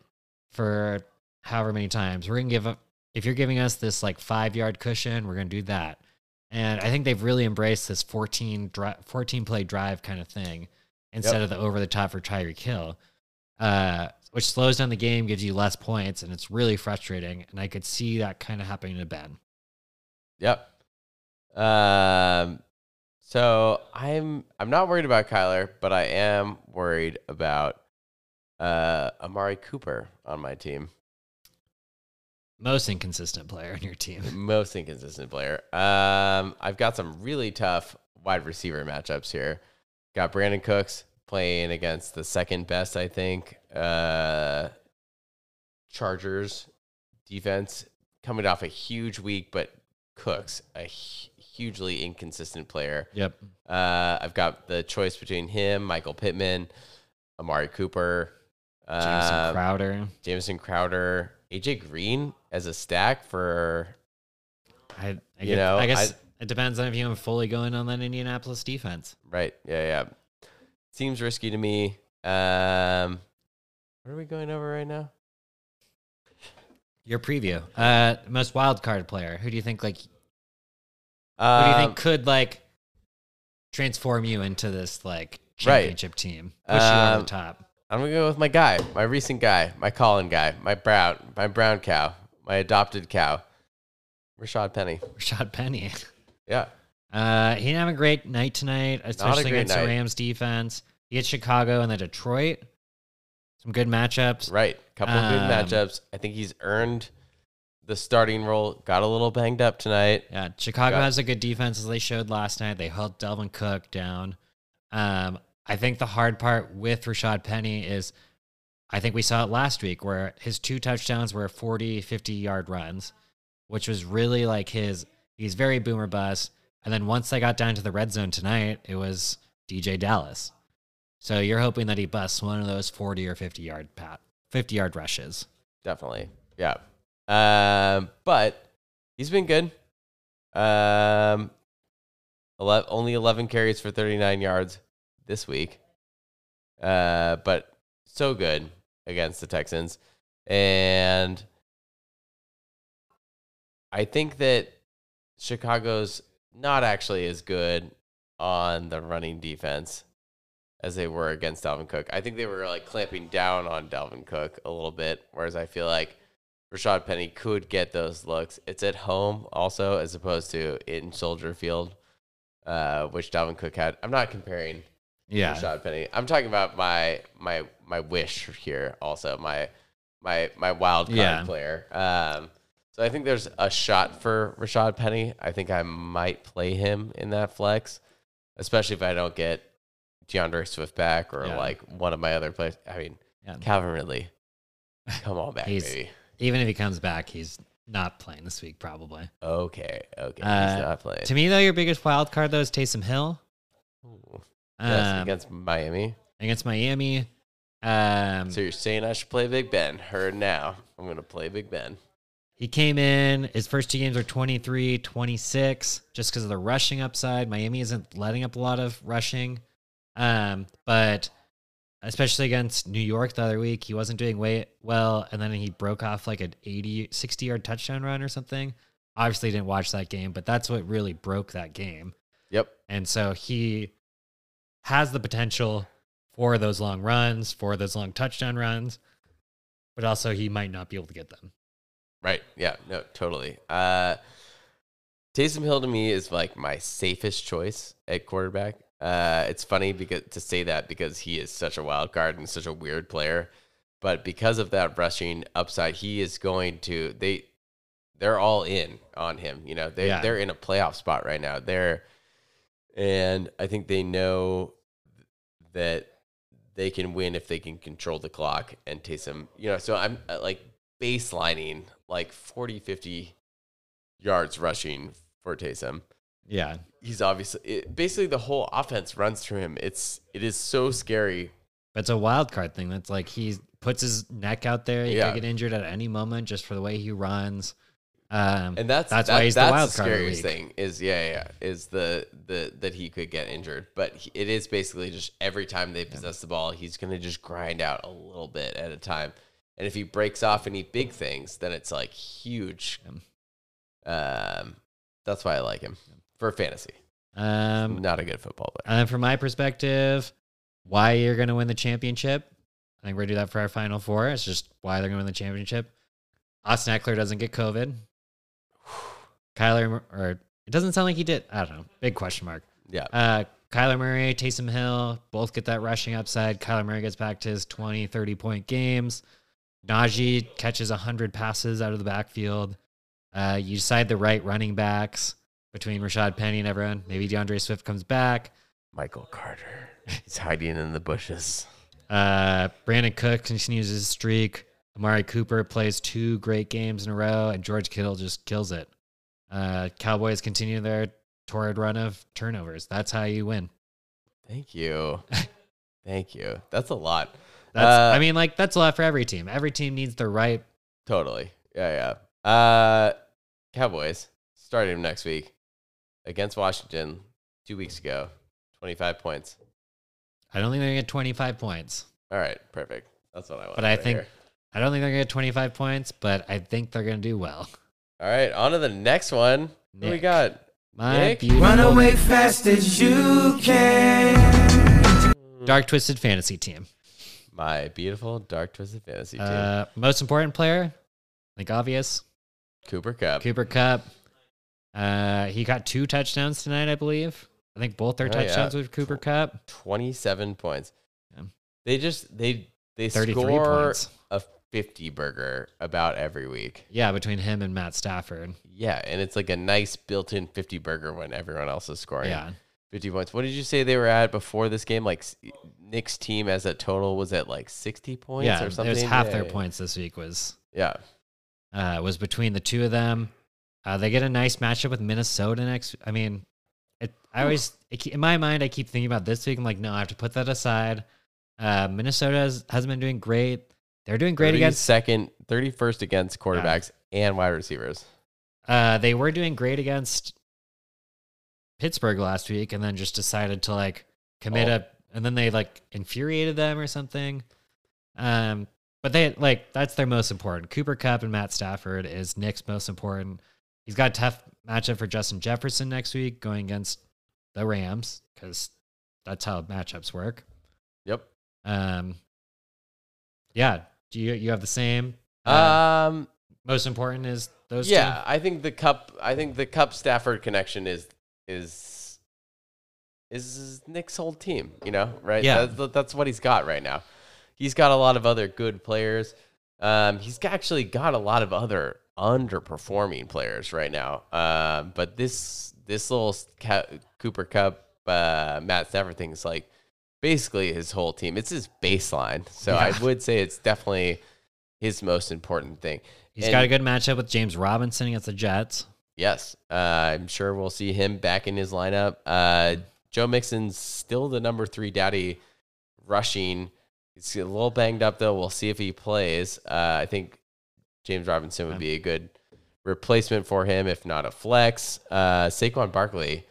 for however many times. We're gonna give up. If you're giving us this like five yard cushion, we're gonna do that. And I think they've really embraced this 14, dri- 14 play drive kind of thing instead of the over the top for Tyreek Hill, uh, which slows down the game, gives you less points, and it's really frustrating. And I could see that kind of happening to Ben. Yep. Um. So I'm I'm not worried about Kyler, but I am worried about uh Amari Cooper on my team. Most inconsistent player on your team. Most inconsistent player. Um, I've got some really tough wide receiver matchups here. Got Brandin Cooks playing against the second best, I think, uh, Chargers defense, coming off a huge week, but Cooks, a hugely inconsistent player. Yep. Uh, I've got the choice between him, Michael Pittman, Amari Cooper, Jameson uh, Crowder. Jameson Crowder, AJ Green as a stack for I, I you get- know, I guess I- it depends on if you have fully going on that Indianapolis defense. right. Yeah, yeah. Seems risky to me. Um, what are we going over right now? Your preview. Uh, most wild card player. Who do you think like? Who do you Um, think could like transform you into this like championship team? Push you over Um, the top. I'm gonna go with my guy, my recent guy, my Colin guy, my brown, my brown cow, my adopted cow, Rashaad Penny. Rashaad Penny. Yeah, Uh, he didn't have a great night tonight, especially great against night. the Rams defense. He had Chicago and then Detroit. Some good matchups. right. Couple of good Um, matchups. I think he's earned the starting role. Got a little banged up tonight. Yeah, Chicago Got- has a good defense as they showed last night. They held Dalvin Cook down. Um, I think the hard part with Rashaad Penny is I think we saw it last week where his two touchdowns were 40, 50 yard runs, which was really like his, he's very boomer bust. And then once they got down to the red zone tonight, it was DJ Dallas. So you're hoping that he busts one of those 40 or 50 yard pat, 50 yard rushes. Definitely. Yeah. Um, but he's been good. Um, 11, only 11 carries for 39 yards this week. Uh, but so good against the Texans. And I think that Chicago's not actually as good on the running defense as they were against Dalvin Cook. I think they were like clamping down on Dalvin Cook a little bit, whereas I feel like Rashaad Penny could get those looks. It's at home also, as opposed to in Soldier Field, uh, which Dalvin Cook had. I'm not comparing Yeah. Rashaad Penny. I'm talking about my my my wish here also my my my wild card Yeah. player. Um, so I think there's a shot for Rashaad Penny. I think I might play him in that flex, especially if I don't get D'Andre Swift back or Yeah. like one of my other players. I mean, Yeah. Calvin Ridley, come on back, baby. Even if he comes back, he's not playing this week, probably. Okay, okay, Uh, he's not playing. To me, though, your biggest wild card though is Taysom Hill. Ooh. Um, against Miami. against Miami. Um, So you're saying I should play Big Ben? Heard now. I'm gonna play Big Ben. He came in, his first two games are 23, 26, just because of the rushing upside. Miami isn't letting up a lot of rushing. Um, but especially against New York the other week, he wasn't doing way well. And then he broke off like an 80, 60 yard touchdown run or something. Obviously, didn't watch that game, but that's what really broke that game. Yep. And so he has the potential for those long runs, for those long touchdown runs, but also he might not be able to get them. Right. Yeah. No. Totally. Uh, Taysom Hill to me is like my safest choice at quarterback. Uh, it's funny because to say that because he is such a wild card and such a weird player, but because of that rushing upside, he is going to they they're all in on him. You know, they Yeah. they're in a playoff spot right now. They're and I think they know that they can win if they can control the clock and Taysom, you know, so I'm uh, like baselining like 40, 50 yards rushing for Taysom. Yeah. He's obviously it, basically the whole offense runs through him. It's it is so scary. It's a wild card thing. That's like he puts his neck out there. He Yeah. could get injured at any moment just for the way he runs. Um, And that's That's that- why he's the wild card the scariest thing is yeah, yeah, is the the that he could get injured. But he, it is basically just every time they possess the ball, he's gonna just grind out a little bit at a time. And if he breaks off any big things, then it's like huge. Um, that's why I like him for fantasy. um, Not a good football player. and from my perspective, why you're going to win the championship. I think we're going to do that for our final four. It's just why they're going to win the championship. Austin Ekeler doesn't get COVID. Kyler, or it doesn't sound like he did. I don't know. Big question mark. Yeah. Uh, Kyler Murray, Taysom Hill, both get that rushing upside. Kyler Murray gets back to his 20, 30 point games. Najee catches 100 passes out of the backfield. Uh, you decide the right running backs between Rashaad Penny and everyone. Maybe D'Andre Swift comes back. Michael Carter. He's hiding in the bushes. Uh, Brandin Cook continues his streak. Amari Cooper plays two great games in a row, and George Kittle just kills it. Uh, Cowboys continue their torrid run of turnovers. That's how you win. Thank you. Thank you. That's a lot. That's, Uh, I mean, like that's a lot for every team. Every team needs the right. Totally. Yeah, yeah. Uh Cowboys starting next week against Washington two weeks ago. Twenty five points. I don't think they're gonna get 25 points. All right, perfect. That's what I want. But I think I don't think they're gonna get 25 points, but I think they're gonna do well. All right, on to the next one. What do we got? My Nick? beautiful Run away fast as you can. dark twisted fantasy team. My beautiful dark twisted fantasy team. Uh, most important player, I think obvious. Cooper Kupp. Cooper Kupp. Uh, he got two touchdowns tonight, I believe. I think both their Oh, yeah. touchdowns with Cooper Kupp. Twenty seven points. Yeah. They just they they 33 score points. a fifty burger about every week. Yeah, between him and Matt Stafford. Yeah, and it's like a nice built-in 50 burger when everyone else is scoring Yeah. 50 points. What did you say they were at before this game? Like Nick's team as a total was at like 60 points yeah, or it something. was half Yeah, their points this week was Yeah. uh, was between the two of them. Uh, they get a nice matchup with Minnesota next. I mean, it, I always it, in my mind I keep thinking about this week. I'm like, no, I have to put that aside. Uh, Minnesota has, hasn't been doing great. They're doing great against. second, 31st against quarterbacks and wide receivers. Uh, they were doing great against Pittsburgh last week, and then just decided to like commit Oh. a, and then they like infuriated them or something. Um, but they like that's their most important. Cooper Kupp and Matt Stafford is Nick's most important. He's got a tough matchup for Justin Jefferson next week, going against the Rams because that's how matchups work. Yep. Um, yeah. Do you you have the same? Uh, Um most important is those yeah, two. I think the Kupp I think the Kupp Stafford connection is is is Nick's whole team, you know, right? Yeah. That's, that's what he's got right now. He's got a lot of other good players. Um, he's actually got a lot of other underperforming players right now. Um, but this this little Ca- Cooper Kupp, uh, Matt Stafford thing is like basically his whole team. It's his baseline. So Yeah. I would say it's definitely his most important thing. He's And- got a good matchup with James Robinson against the Jets. Yes, uh, I'm sure we'll see him back in his lineup. Uh, Joe Mixon's still the number three daddy rushing. He's a little banged up though. We'll see if he plays. Uh, I think James Robinson would be a good replacement for him, if not a flex. Uh, Saquon Barkley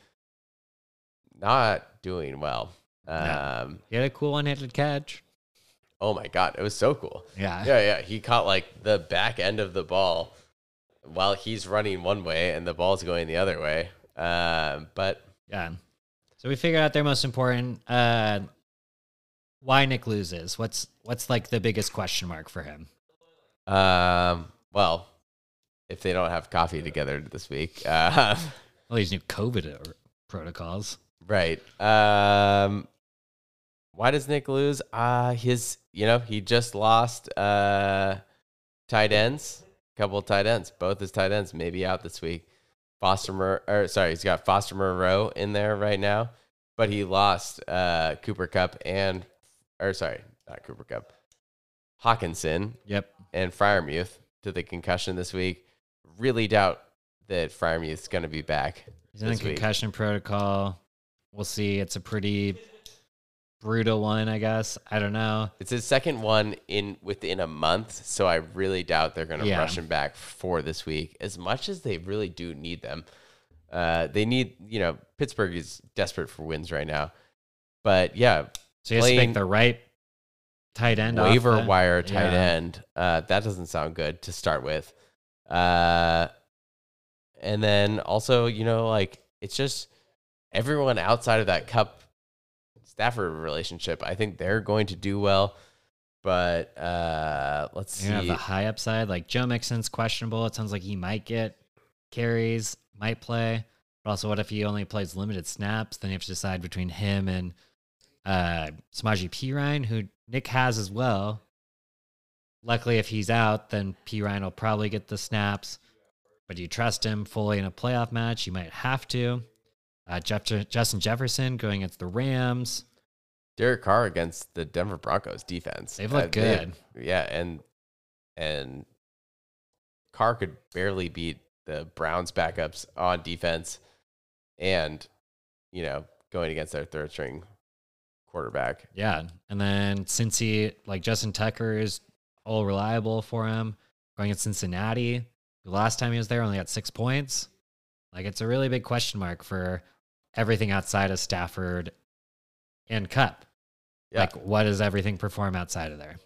not doing well. Um, He had a cool one-handed catch. Oh my god, it was so cool. Yeah. Yeah, yeah. He caught like the back end of the ball while he's running one way and the ball's going the other way. Um, but Yeah. So we figured out their most important. Uh, why Nick loses? What's what's like the biggest question mark for him? Um, well, if they don't have coffee together this week, uh, Well, these new COVID protocols. right. Um, why does Nick lose? Uh, his, you know, he just lost uh, tight ends, a couple of tight ends, both his tight ends maybe out this week. Foster, Mur- or sorry, he's got Foster Moreau in there right now, but he lost uh, Cooper Kupp and, or sorry, not Cooper Kupp, Hockenson Yep. And Freiermuth to the concussion this week. Really doubt that Freiermuth's going to be back. He's in a this week. concussion protocol. We'll see. It's a pretty brutal one, I guess. I don't know. It's his second one in within a month, so I really doubt they're going to Yeah. rush him back for this week. As much as they really do need them, uh, they need you know Pittsburgh is desperate for wins right now. But yeah, So he has to Playing make the right tight end waiver wire tight yeah. end. Uh, that doesn't sound good to start with. Uh, and then also, you know, like it's just everyone outside of that Kupp Stafford relationship. I think they're going to do well. But uh, let's You have see. the high upside. Like Joe Mixon's questionable. It sounds like he might get carries, might play. But also, what if he only plays limited snaps? Then you have to decide between him and uh, Samaje Perine, who Nick has as well. Luckily, if he's out, then Perine will probably get the snaps. But do you trust him fully in a playoff match? You might have to. Uh, Jeff- Justin Jefferson going against the Rams. Derek Carr against the Denver Broncos defense. They've looked they- good. yeah, and and Carr could barely beat the Browns backups on defense, and you know going against their third string quarterback. Yeah. And then since he like Justin Tucker is all reliable for him. Going at Cincinnati. The last time he was there only got six points. Like it's a really big question mark for everything outside of Stafford and Cup. Yeah, Like what does everything perform outside of there?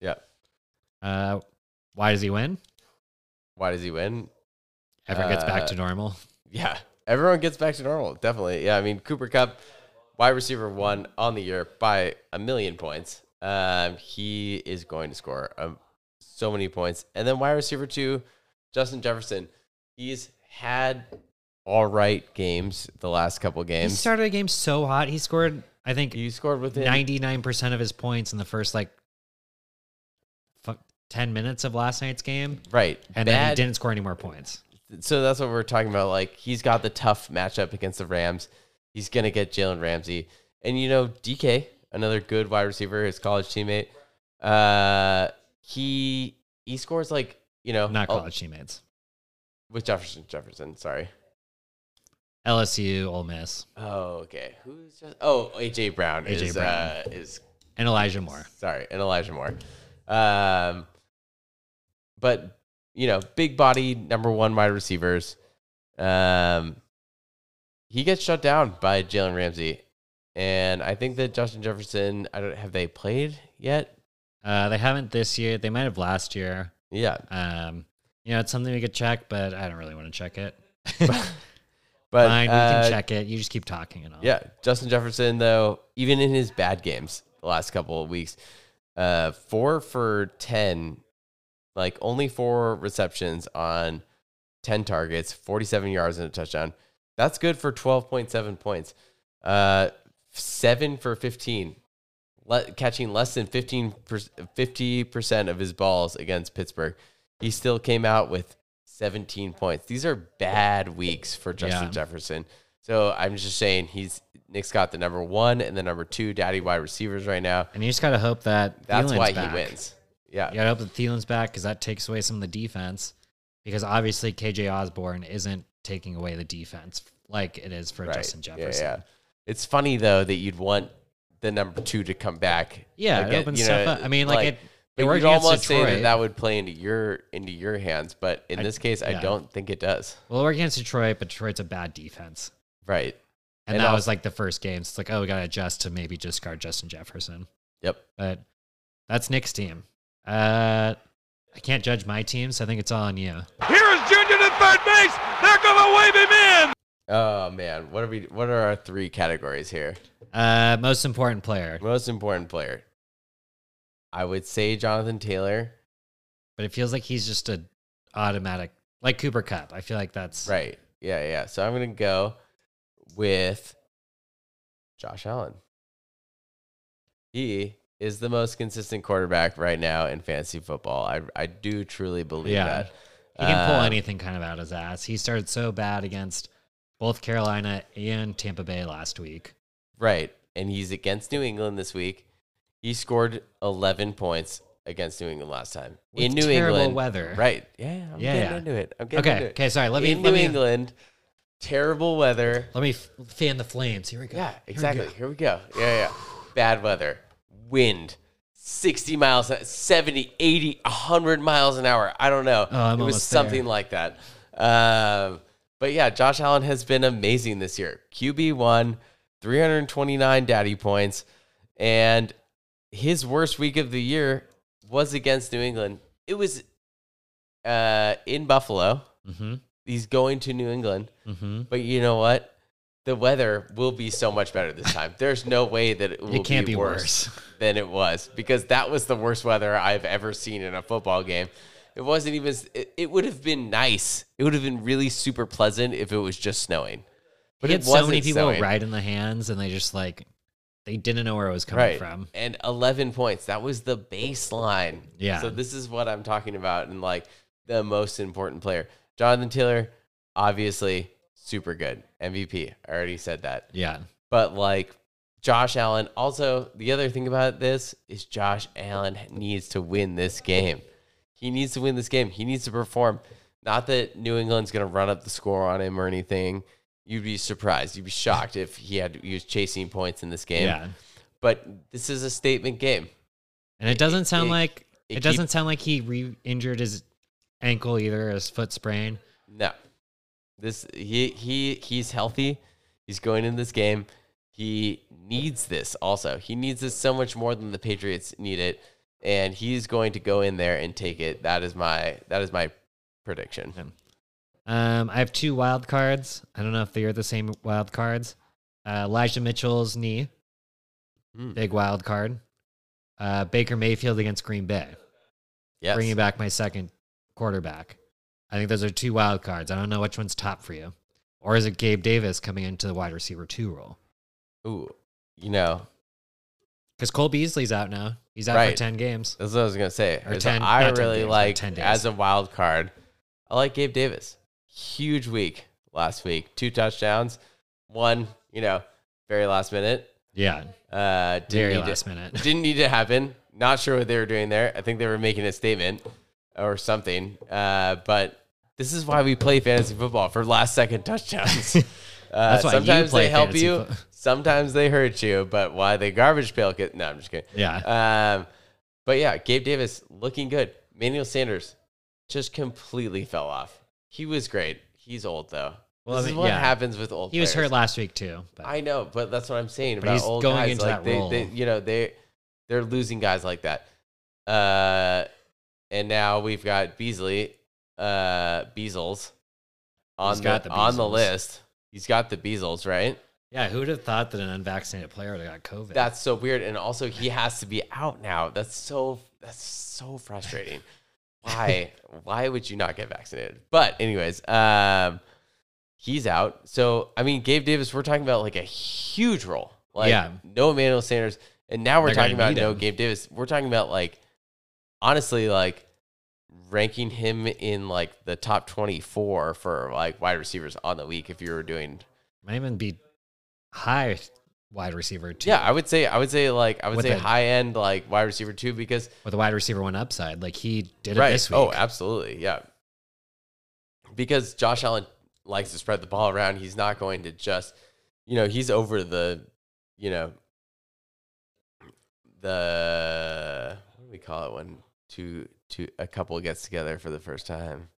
yeah. Uh why does he win? Why does he win? Everyone gets back Uh, to normal. Yeah, everyone gets back to normal. Definitely. Yeah, I mean Cooper Kupp, wide receiver one on the year by a million points. Um, he is going to score um, so many points. And then wide receiver two, Justin Jefferson. He's had all right games the last couple games. He started a game so hot. He scored, I think, He scored with ninety nine percent of his points in the first like fu- ten minutes of last night's game. right. and then he didn't score any more points. so that's what we're talking about. Like he's got the tough matchup against the Rams. He's gonna get Jalen Ramsey, and you know DK, another good wide receiver, his college teammate. Uh, he he scores like you know Not college teammates. with Jefferson. Jefferson, sorry. LSU, Ole Miss, Oh, okay. Who's just? Oh, AJ Brown A.J. is Brown. uh is and Elijah Moore. sorry, and Elijah Moore. Um, but you know, big body number one wide receivers. Um, he gets shut down by Jalen Ramsey, and I think that Justin Jefferson. I don't have they played yet. Uh, they haven't this year. They might have last year. Yeah, Um, you know, it's something we could check, but I don't really want to check it. but Fine, we uh, can check it. You just keep talking and all. Yeah, Justin Jefferson though, even in his bad games the last couple of weeks, uh, four for ten, like only four receptions on ten targets, forty-seven yards and a touchdown. That's good for twelve point seven points. Uh, seven for fifteen, le- catching less than 15 50 percent of his balls against Pittsburgh. He still came out with seventeen points. These are bad weeks for Justin Yeah. Jefferson. So I'm just saying he's Nick's got the number one and the number two daddy wide receivers right now. And you just gotta hope that That's Thielen's why back. he wins. Yeah. You gotta hope that Thielen's back because that takes away some of the defense. Because obviously KJ Osborn isn't taking away the defense like it is for Right. Justin Jefferson. yeah. It's funny though that you'd want the number two to come back. Yeah, it opens you stuff up. I mean, like, it- it worked you'd against almost say that that would play into your into your hands, but in I- this case, I don't think it does. Well, we're against Detroit, but Detroit's a bad defense. Right. And, And that also- was like the first game. So it's like, oh, we got to adjust to maybe just guard Justin Jefferson. Yep. But that's Nick's team. Uh, I can't judge my team, so I think it's all on you. Here is Junior to third base. They're going to wave him in. Oh man, what are we? What are our three categories here? Uh, most important player. Most important player. I would say Jonathan Taylor. But it feels like he's just a automatic, like Cooper Kupp. I feel like that's Right. Yeah, yeah. So I'm gonna go with Josh Allen. He is the most consistent quarterback right now in fantasy football. I I do truly believe Yeah. that. He can pull Um, anything kind of out of his ass. He started so bad against both Carolina and Tampa Bay last week. Right. And he's against New England this week. He scored 11 points against New England last time. With in New terrible England. weather. Right. Yeah, I'm Yeah, getting yeah. into it. I'm getting into Okay, it. okay, sorry. Let me in let New me England, terrible weather. let me f- fan the flames. Here we go. Yeah, Here we exactly. go. Here we go. Yeah, yeah. Bad weather, wind, 60 miles, 70, 80, 100 miles an hour. I don't know. Oh, it was almost there. something like that. Um, but yeah, Josh Allen has been amazing this year. QB1, 329 daddy points, and his worst week of the year was against New England. It was uh, in Buffalo. Mm-hmm. He's going to New England. Mm-hmm. But you know what? The weather will be so much better this time. There's no way that it will It can't be, be worse, worse. than it was because that was the worst weather I've ever seen in a football game. It wasn't even. It, it would have been nice. It would have been really super pleasant if it was just snowing. But it so many people snowing. right in the hands, and they just like they didn't know where it was coming right from. and 11 points that was the baseline Yeah. so this is what i'm talking about and like the most important player jonathan taylor obviously super good. Mvp i already said that. Yeah, but like josh allen. Also the other thing about this is josh allen needs to win this game. He needs to win this game. He needs to perform. Not that new england's going to run up the score on him or anything. You'd be surprised. You'd be shocked if he had he was chasing points in this game. Yeah. but this is a statement game. And it doesn't sound it- like it it, doesn't keep- sound like he re-injured his ankle either, his foot sprain. No, this he he he's healthy. He's going in this game. He needs this also. He needs this so much more than the Patriots need it, and he's going to go in there and take it. That is my that is my prediction. Um, I have two wild cards. I don't know if they are the same wild cards. Uh, Elijah Mitchell's knee, Hmm. big wild card. Uh, Baker Mayfield against Green Bay, Yes. bringing back my second quarterback. I think those are two wild cards. I don't know which one's top for you, or is it Gabe Davis coming into the wide receiver two role? Ooh, you know, Because Cole Beasley's out now. He's out Right. for ten games. that's what I was gonna say. Or is 10 I 10 really games, like 10 days. as a wild card. I like Gabe Davis. Huge week last week. Two touchdowns. One, you know, very last minute. Yeah, Uh, very need to- last minute. didn't need to happen. Not sure what they were doing there. I think they were making a statement or something. Uh, but this is why we play fantasy football for last second touchdowns. Uh, That's why you sometimes they help you, fo- sometimes they hurt you. But why they garbage pail? Get, no, I'm just kidding. Yeah, Um, but yeah, Gabe Davis looking good. Manuel Sanders just completely fell off. He was great. He's old though. Well, this I is what yeah. happens with old. he was players. hurt last week too. But I know, but that's what I'm saying But about he's old going guys. like they, they, you know, they they're losing guys like that. Uh, and now we've got Beasley, uh, Beasles on the, the on the list. He's got the Beasles, right? yeah, who would have thought that an unvaccinated player would have got COVID? That's so weird. And also, he has to be out now. That's so that's so frustrating. Why? Why would you not get vaccinated? But anyways, um, he's out. So I mean, Gabe Davis, we're talking about like a huge role. Like Yeah. no Emmanuel Sanders, and now we're They're talking about no him. Gabe Davis. We're talking about like honestly, like ranking him in like the top twenty four for like wide receivers on the week if you were doing might even be high wide receiver too. Yeah, I would say I would say like I would With say a- high end like wide receiver too because with a wide receiver one upside, like he did it right. this oh, week. Oh, absolutely, yeah. Because Josh Allen likes to spread the ball around. He's not going to just you know, he's over the, you know, the what do we call it when two two a couple gets together for the first time?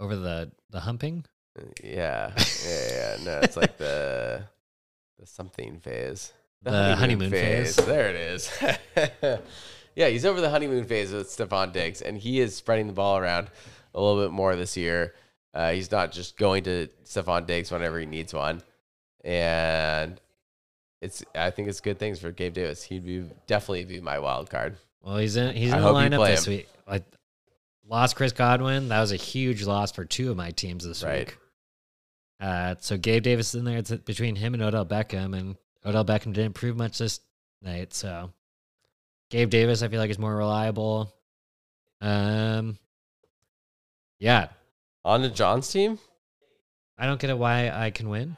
Over the the humping. Uh, Yeah, yeah, yeah. No, it's like the the something phase. The honeymoon phase. There it is. yeah, he's over the honeymoon phase with Stefon Diggs, and he is spreading the ball around a little bit more this year. Uh, he's not just going to Stefon Diggs whenever he needs one, and it's. I think it's good things for Gabe Davis. He'd be definitely be my wild card. Well, he's in he's I in the lineup this him. week. Like lost Chris Godwin. That was a huge loss for two of my teams this Right. week. Uh, so Gabe Davis is in there. It's between him and Odell Beckham, and Odell Beckham didn't prove much this night. So Gabe Davis, I feel like is more reliable. Um, yeah, On to John's team. I don't get it why I can win.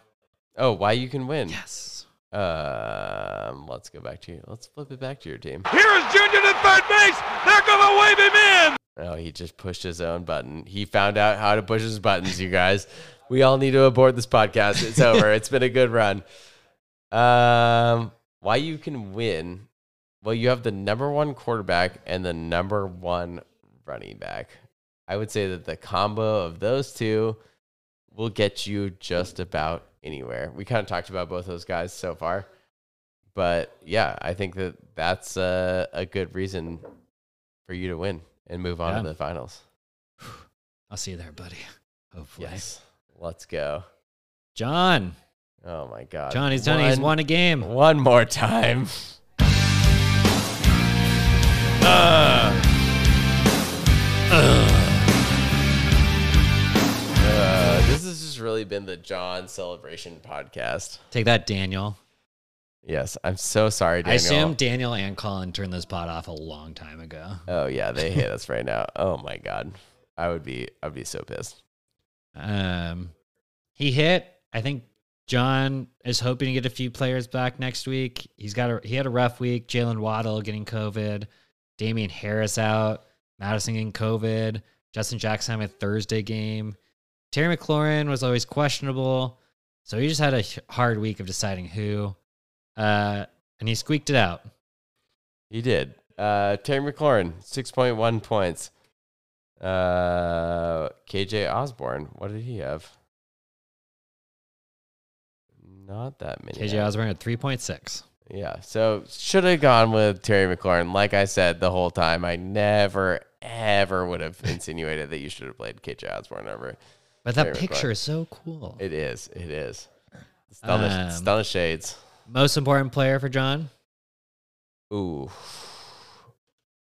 Oh, why you can win? Yes, Um, let's go back to you. Let's flip it back to your team. Here is Junior to third base. They're to wave him in. Oh, he just pushed his own button. He found out how to push his buttons, you guys. We all need to abort this podcast. It's over. it's been a good run. Um, why you can win? Well, you have the number one quarterback and the number one running back. I would say that the combo of those two will get you just about anywhere. We kind of talked about both those guys so far, but yeah, I think that that's a, a good reason for you to win and move on Yeah. to the finals. I'll see you there, buddy. Hopefully, Yes, let's go. John. Oh my God, John, he's done. He's won a game. One more time. Uh, has really been the John celebration podcast. Take that, Daniel. Yes, I'm so sorry, I assume Daniel and Colin turned this pot off a long time ago. Oh yeah, they hate us right now. Oh my god, I would be, I'd be so pissed. Um, he hit. I think John is hoping to get a few players back next week. He's got a he had a rough week. Jaylen Waddle getting COVID, Damien Harris out, Mattison getting COVID, Justin Jackson having a Thursday game. Terry McLaurin was always questionable, so he just had a hard week of deciding who. Uh, and he squeaked it out. He did. Uh, Terry McLaurin, six point one points. Uh, KJ Osborn, what did he have? Not that many. KJ Osborn at three point six. Yeah, so should have gone with Terry McLaurin. Like I said the whole time, I never ever would have insinuated that you should have played KJ Osborn over. But that picture is so cool. It is. It is. Stun the, Um, shades. Most important player for John. Ooh.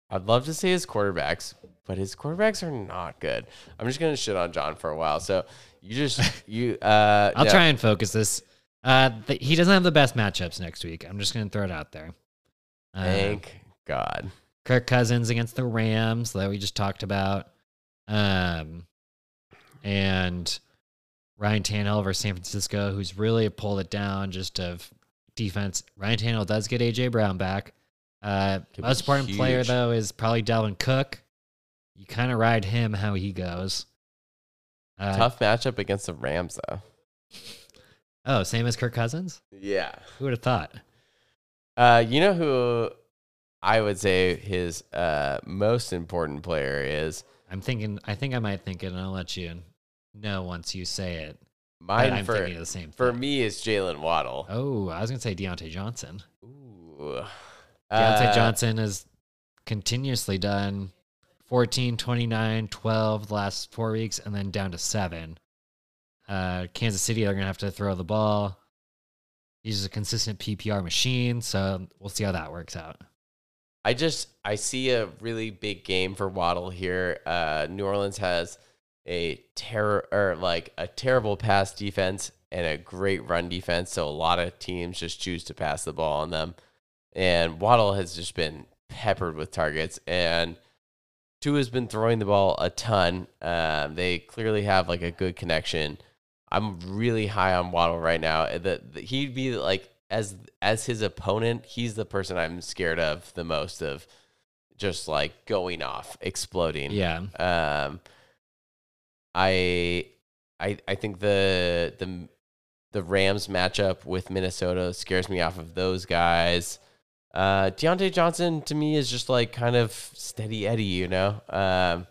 I'd love to say his quarterbacks, but his quarterbacks are not good. I'm just gonna shit on John for a while. So you just you uh I'll no. try and focus this. Uh, th- he doesn't have the best matchups next week. I'm just going to throw it out there. Uh, Thank God. Kirk Cousins against the Rams that we just talked about, um, and Ryan Tannehill versus San Francisco, who's really pulled it down just of defense. Ryan Tannehill does get AJ Brown back. Uh, most important player though is probably Dalvin Cook. You kind of ride him how he goes. Uh, Tough matchup against the Rams though. Oh, same as Kirk Cousins. Yeah. Who would have thought? Uh, you know who I would say his uh, most important player is I'm thinking. I think I might think it, and I'll let you know once you say it. Mine for thinking the same. for thing. me is Jaylen Waddle. Oh, I was gonna say Diontae Johnson. Ooh. Diontae Uh, Johnson has continuously done 14, 29, 12 the last four weeks, and then down to seven. Uh, Kansas City they're gonna have to throw the ball. He's a consistent PPR machine, so we'll see how that works out. I just I see a really big game for Waddle here. Uh, New Orleans has a terror or like a terrible pass defense and a great run defense, so a lot of teams just choose to pass the ball on them. And Waddle has just been peppered with targets, and Tua has been throwing the ball a ton. Um, they clearly have like a good connection. I'm really high on Waddle right now. That that he'd be like as as his opponent, he's the person I'm scared of the most of just like going off, exploding. Yeah, Um I I I think the the the Rams matchup with Minnesota scares me off of those guys. Uh, Diontae Johnson to me is just like kind of steady Eddie, you know. Um,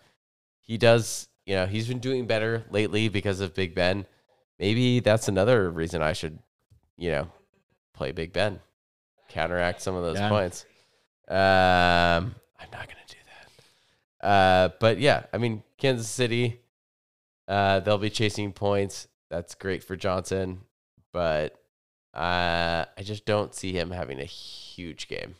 he does, you know, he's been doing better lately because of Big Ben. Maybe that's another reason I should, you know, play Big Ben, counteract some of those Yeah. points. Um, I'm not gonna do that. Uh, but yeah, I mean, Kansas City, uh, they'll be chasing points. That's great for Johnson, but uh, I just don't see him having a huge game.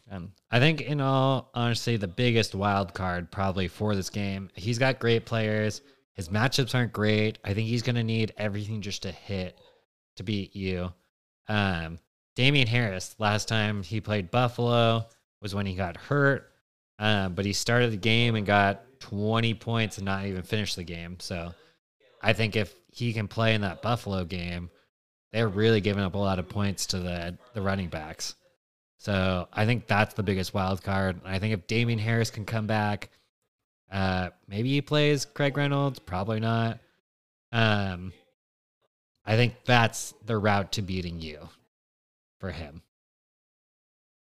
I think, in all honesty, the biggest wild card probably for this game. He's got great players. His matchups aren't great. I think he's going to need everything just to hit to beat you. Um, Damien Harris, last time he played Buffalo was when he got hurt, um, but he started the game and got 20 points and not even finished the game. So I think if he can play in that Buffalo game, they're really giving up a lot of points to the the running backs. So I think that's the biggest wild card. I think if Damien Harris can come back, uh, maybe he plays Craig Reynolds, probably not. Um, I think that's the route to beating you for him.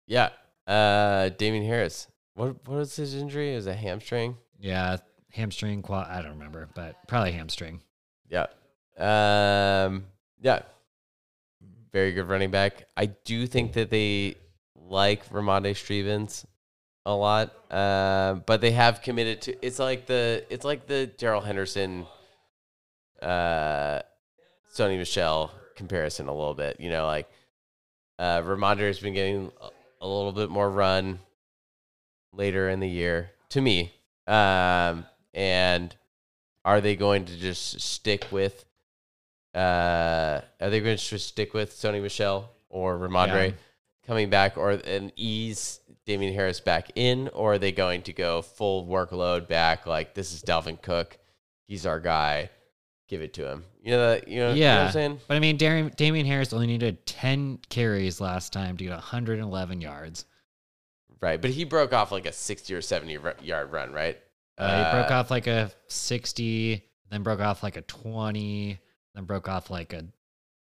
Yeah, uh, Damien Harris. What what was his injury? Is a hamstring? Yeah, hamstring, quad. I don't remember, but probably hamstring. Yeah. Um, yeah. Very good running back. I do think that they like Rhamondre Stevens a lot. Um, but they have committed to it's like the it's like the Darrell Henderson uh Sony Michel comparison a little bit. You know, like uh Rhamondre has been getting a little bit more run later in the year to me. Um and are they going to just stick with uh are they going to just stick with Sony Michel or Rhamondre Yeah. coming back or and ease Damien Harris back in or are they going to go full workload back like this is Dalvin Cook he's our guy give it to him you know that you know, you know what Yeah. I'm saying But I mean, Darian, Damien Harris only needed 10 carries last time to get 111 yards. right but he broke off like a 60 or 70 ru- yard run right Uh, he broke off like a 60, then broke off like a 20, then broke off like a.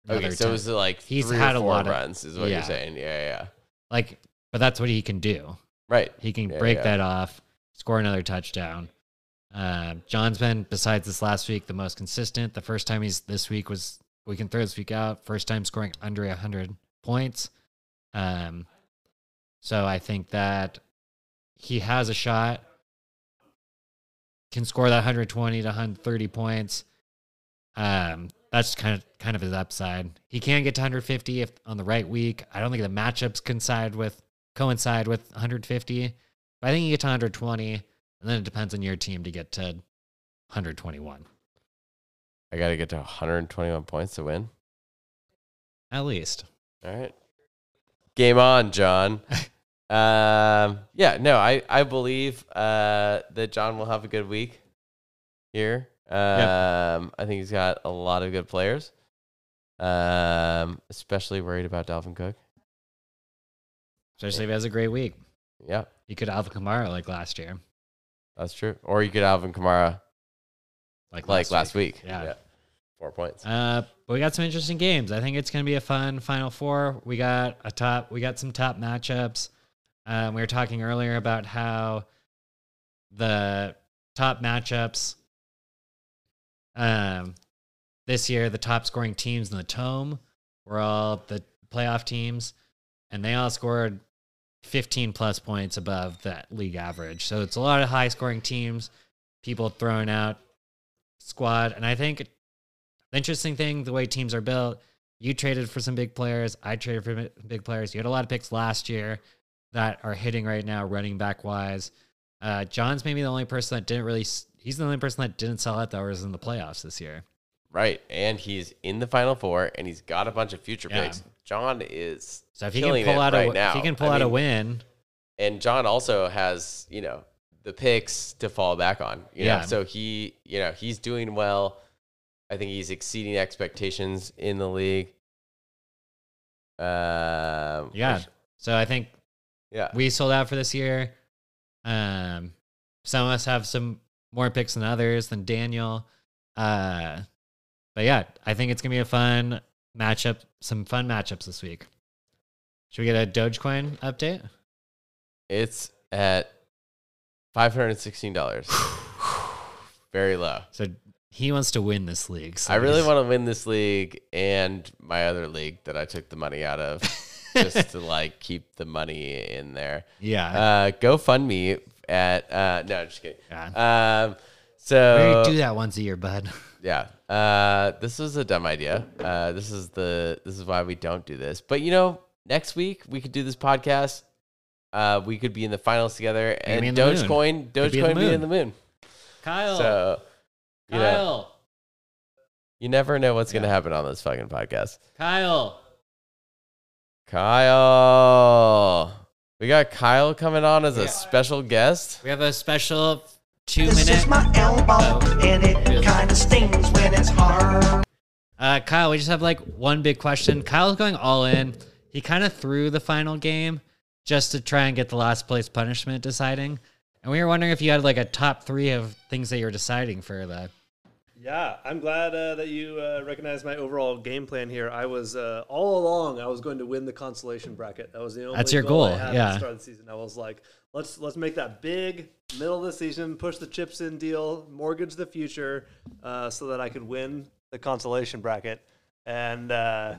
okay so 10. it was like He's three had a lot of- runs is what yeah. you're saying yeah yeah, like, but that's what he can do. right He can Yeah, break yeah. that off, score another touchdown. Uh, John's been, besides this last week, the most consistent. The first time he's this week was we can throw this week out. First time scoring under hundred points. Um, so I think that he has a shot. Can score that 120 to 130 points. Um, that's kind of kind of his upside. He can get to 150 if on the right week. I don't think the matchups coincide with coincide with 150. But I think you get to 120, and then it depends on your team to get to 121 I got to get to 121 points to win at least. All right. Game on, John. um, yeah, no, I, I believe uh, that John will have a good week here. Um, I think he's got a lot of good players. Um, especially worried about Dalvin Cook. Especially if he has a great week. Yeah, He could Alvin Kamara like last year, that's true. Or you could Alvin Kamara like like last week. Yeah. Four points. Uh, but we got some interesting games. I think it's going to be a fun Final Four. We got a top. We got some top matchups. Um, we were talking earlier about how the top matchups um, this year, the top scoring teams in the tome were all the playoff teams, and they all scored 15 plus points above that league average. So it's a lot of high scoring teams, people throwing out squad. And I think the interesting thing, the way teams are built, you traded for some big players. I traded for big players. You had a lot of picks last year that are hitting right now, running back wise. Uh, John's maybe the only person that didn't really. He's the only person that didn't sell out that was in the playoffs this year. Right. And he's in the final four and he's got a bunch of future Yeah. picks. John is So if he can pull out right a, now. if he can pull I out a win, and John also has, you know, the picks to fall back on. You know? Yeah. So he, you know, he's doing well. I think he's exceeding expectations in the league. Um, yeah. which- So I think yeah. we sold out for this year. Um, some of us have some more picks than others than Daniel. Uh, but yeah, I think it's gonna be a fun matchup, some fun matchups this week. Should we get a Dogecoin update? It's at five hundred sixteen dollars. Very low. So he wants to win this league. So I really want to win this league and my other league that I took the money out of, just to like keep the money in there. Yeah. Uh, GoFundMe at uh, no, just kidding. Yeah. Um, we so do that once a year, bud. yeah, uh, this was a dumb idea. Uh, this is the this is why we don't do this. But you know, next week we could do this podcast. Uh, we could be in the finals together, and be in the moon. Dogecoin, be Dogecoin be in the moon. Kyle. So you know, Kyle. you never know what's gonna happen on this fucking podcast. Kyle. Kyle, we got Kyle coming on as a special guest. We have a special two This minute. is my elbow, and it kinda stings when it's hard. Uh, Kyle, we just have like one big question. Kyle's going all in. He kind of threw the final game just to try and get the last place punishment deciding. And we were wondering if you had like a top three of things that you're deciding for that. Yeah, I'm glad uh, that you uh, recognize my overall game plan here. I was uh, all along I was going to win the consolation bracket. That was the only That's your goal, I goal, had yeah. At the start of the season, I was like, let's let's make that big middle of the season, push the chips in deal, mortgage the future, uh, so that I could win the consolation bracket. And uh,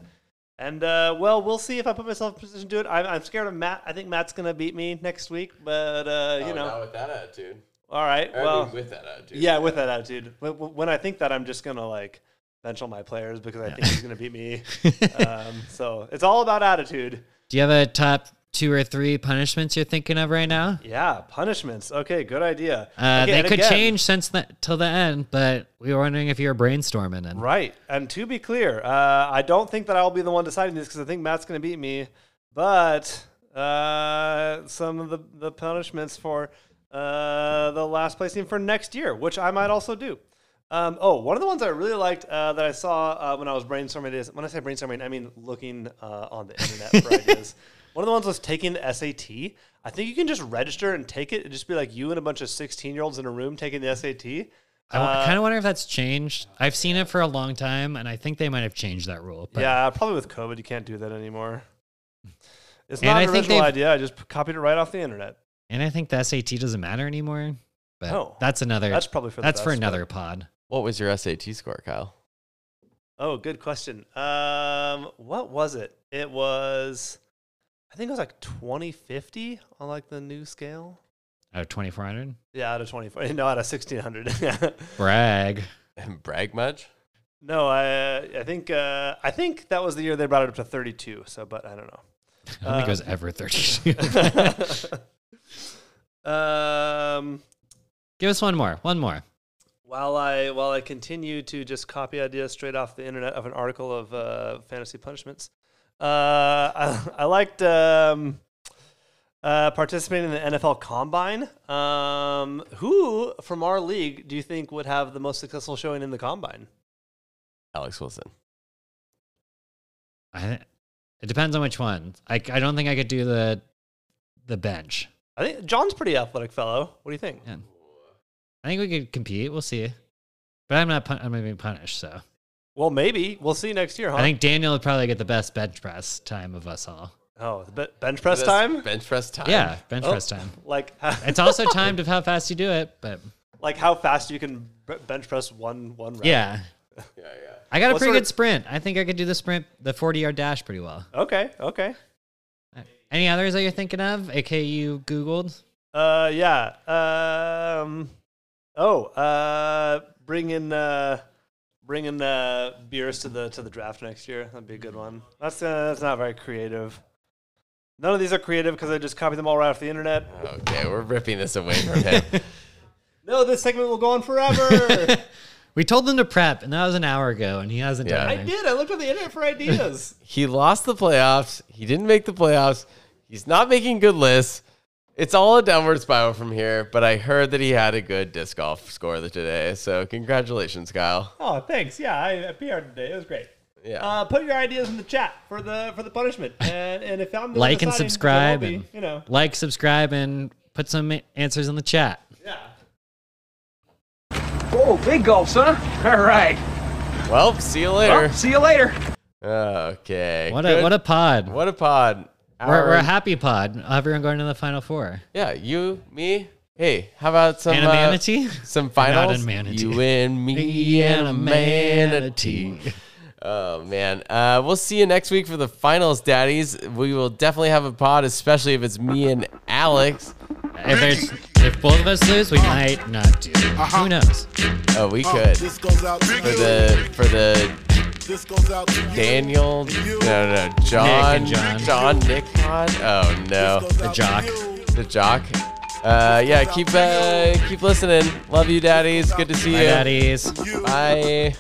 and uh, well, we'll see if I put myself in position to do it. I'm, I'm scared of Matt. I think Matt's gonna beat me next week, but uh, you know, with that attitude. All right. Well, with that attitude. yeah, with that attitude. When- When I think that, I'm just gonna like bench all my players because I think he's gonna beat me. um, so it's all about attitude. Do you have a top two or three punishments you're thinking of right now? Yeah, punishments. Okay, good idea. Uh, Okay, they could again- change since the, till the end, but we were wondering if you were brainstorming. And Right, and to be clear, uh, I don't think that I'll be the one deciding this because I think Matt's gonna beat me. But uh, some of the the punishments for uh, the last place team for next year, which I might also do. Um, oh, one of the ones I really liked uh, that I saw uh, when I was brainstorming is when I say brainstorming, I mean looking uh, on the internet for ideas. One of the ones was taking the SAT. I think you can just register and take it. It'd just be like you and a bunch of 16 year olds in a room taking the SAT. I kind of wonder if that's changed. I've seen it for a long time, and I think they might have changed that rule. But yeah, probably with COVID, you can't do that anymore. It's And not I an original idea. I just copied it right off the internet. And I think the SAT doesn't matter anymore. But Oh, that's another. That's probably for that's for best, but- another pod. What was your SAT score, Kyle? Oh, good question. Um, what was it? It was, I think it was like 2050 on like the new scale. Out of twenty four hundred. Yeah, out of 24. No, out of 1600. Brag. Brag much? no, I I think uh, I think that was the year they brought it up to 32. So, but I don't know. I don't think it was Um, ever thirty. um, Give us one more. One more. while I while I continue to just copy ideas straight off the internet of an article of uh, fantasy punishments, uh, I, I liked um, uh, participating in the NFL Combine. Um, who from our league do you think would have the most successful showing in the Combine? Alex Wilson. I, it depends on which one. I, I don't think I could do the the bench. I think John's pretty athletic fellow. What do you think? Yeah. I think we could compete. We'll see. But I'm not. Pun- I'm not being punished. So Well, maybe we'll see next year, huh? I think Daniel would probably get the best bench press time of us all. oh, the be- bench press This time. Bench press time. Yeah, bench Oh, press time. Like It's also timed of how fast you do it. But like how fast you can bench press one one rep. yeah, Yeah, yeah. I got a What pretty good of- sprint. I think I could do the sprint, the 40 yard dash pretty well. Okay. Okay. Any others that you're thinking of? AK you Googled? Uh, yeah. Um, oh, uh, bring in uh, bring in uh, beers to the to the draft next year. That'd be a good one. That's uh, that's not very creative. None of these are creative because I just copied them all right off the internet. Okay, we're ripping this away from him. No, this segment will go on forever. We told them to prep, and that was an hour ago, and he hasn't Yeah. done I did. I looked on the internet for ideas. he lost the playoffs. He didn't make the playoffs. He's not making good lists. It's all a downward spiral from here, but I heard that he had a good disc golf score today. So congratulations, Kyle. oh, thanks. Yeah, I, I PR'd today. It was great. Yeah. Uh, put your ideas in the chat for the for the punishment, and and if I'm the Like and subscribe be, and- you know, Like, subscribe, and put some answers in the chat. yeah. Oh, big gulps, huh? All right. well, see you later. Well, see you later. Okay. What a what a pod. what a pod. We're, we're a Our- happy pod. Everyone going to the final four. Yeah, you, me. Hey, how about some And a uh, manatee? some Not finals? a manatee. You and me and a manatee. Oh man, uh, we'll see you next week for the finals, daddies. We will definitely have a pod, especially if it's me and Alex. If it's if both of us lose, we might not do. Who knows? Oh, we could This goes out for the for the This goes out to you. Daniel, no, no, John, and John. John, Nick pod. Oh no, The jock. the jock. Uh, yeah, keep uh, keep listening. Love you, daddies. Good to see My you. daddies. Bye.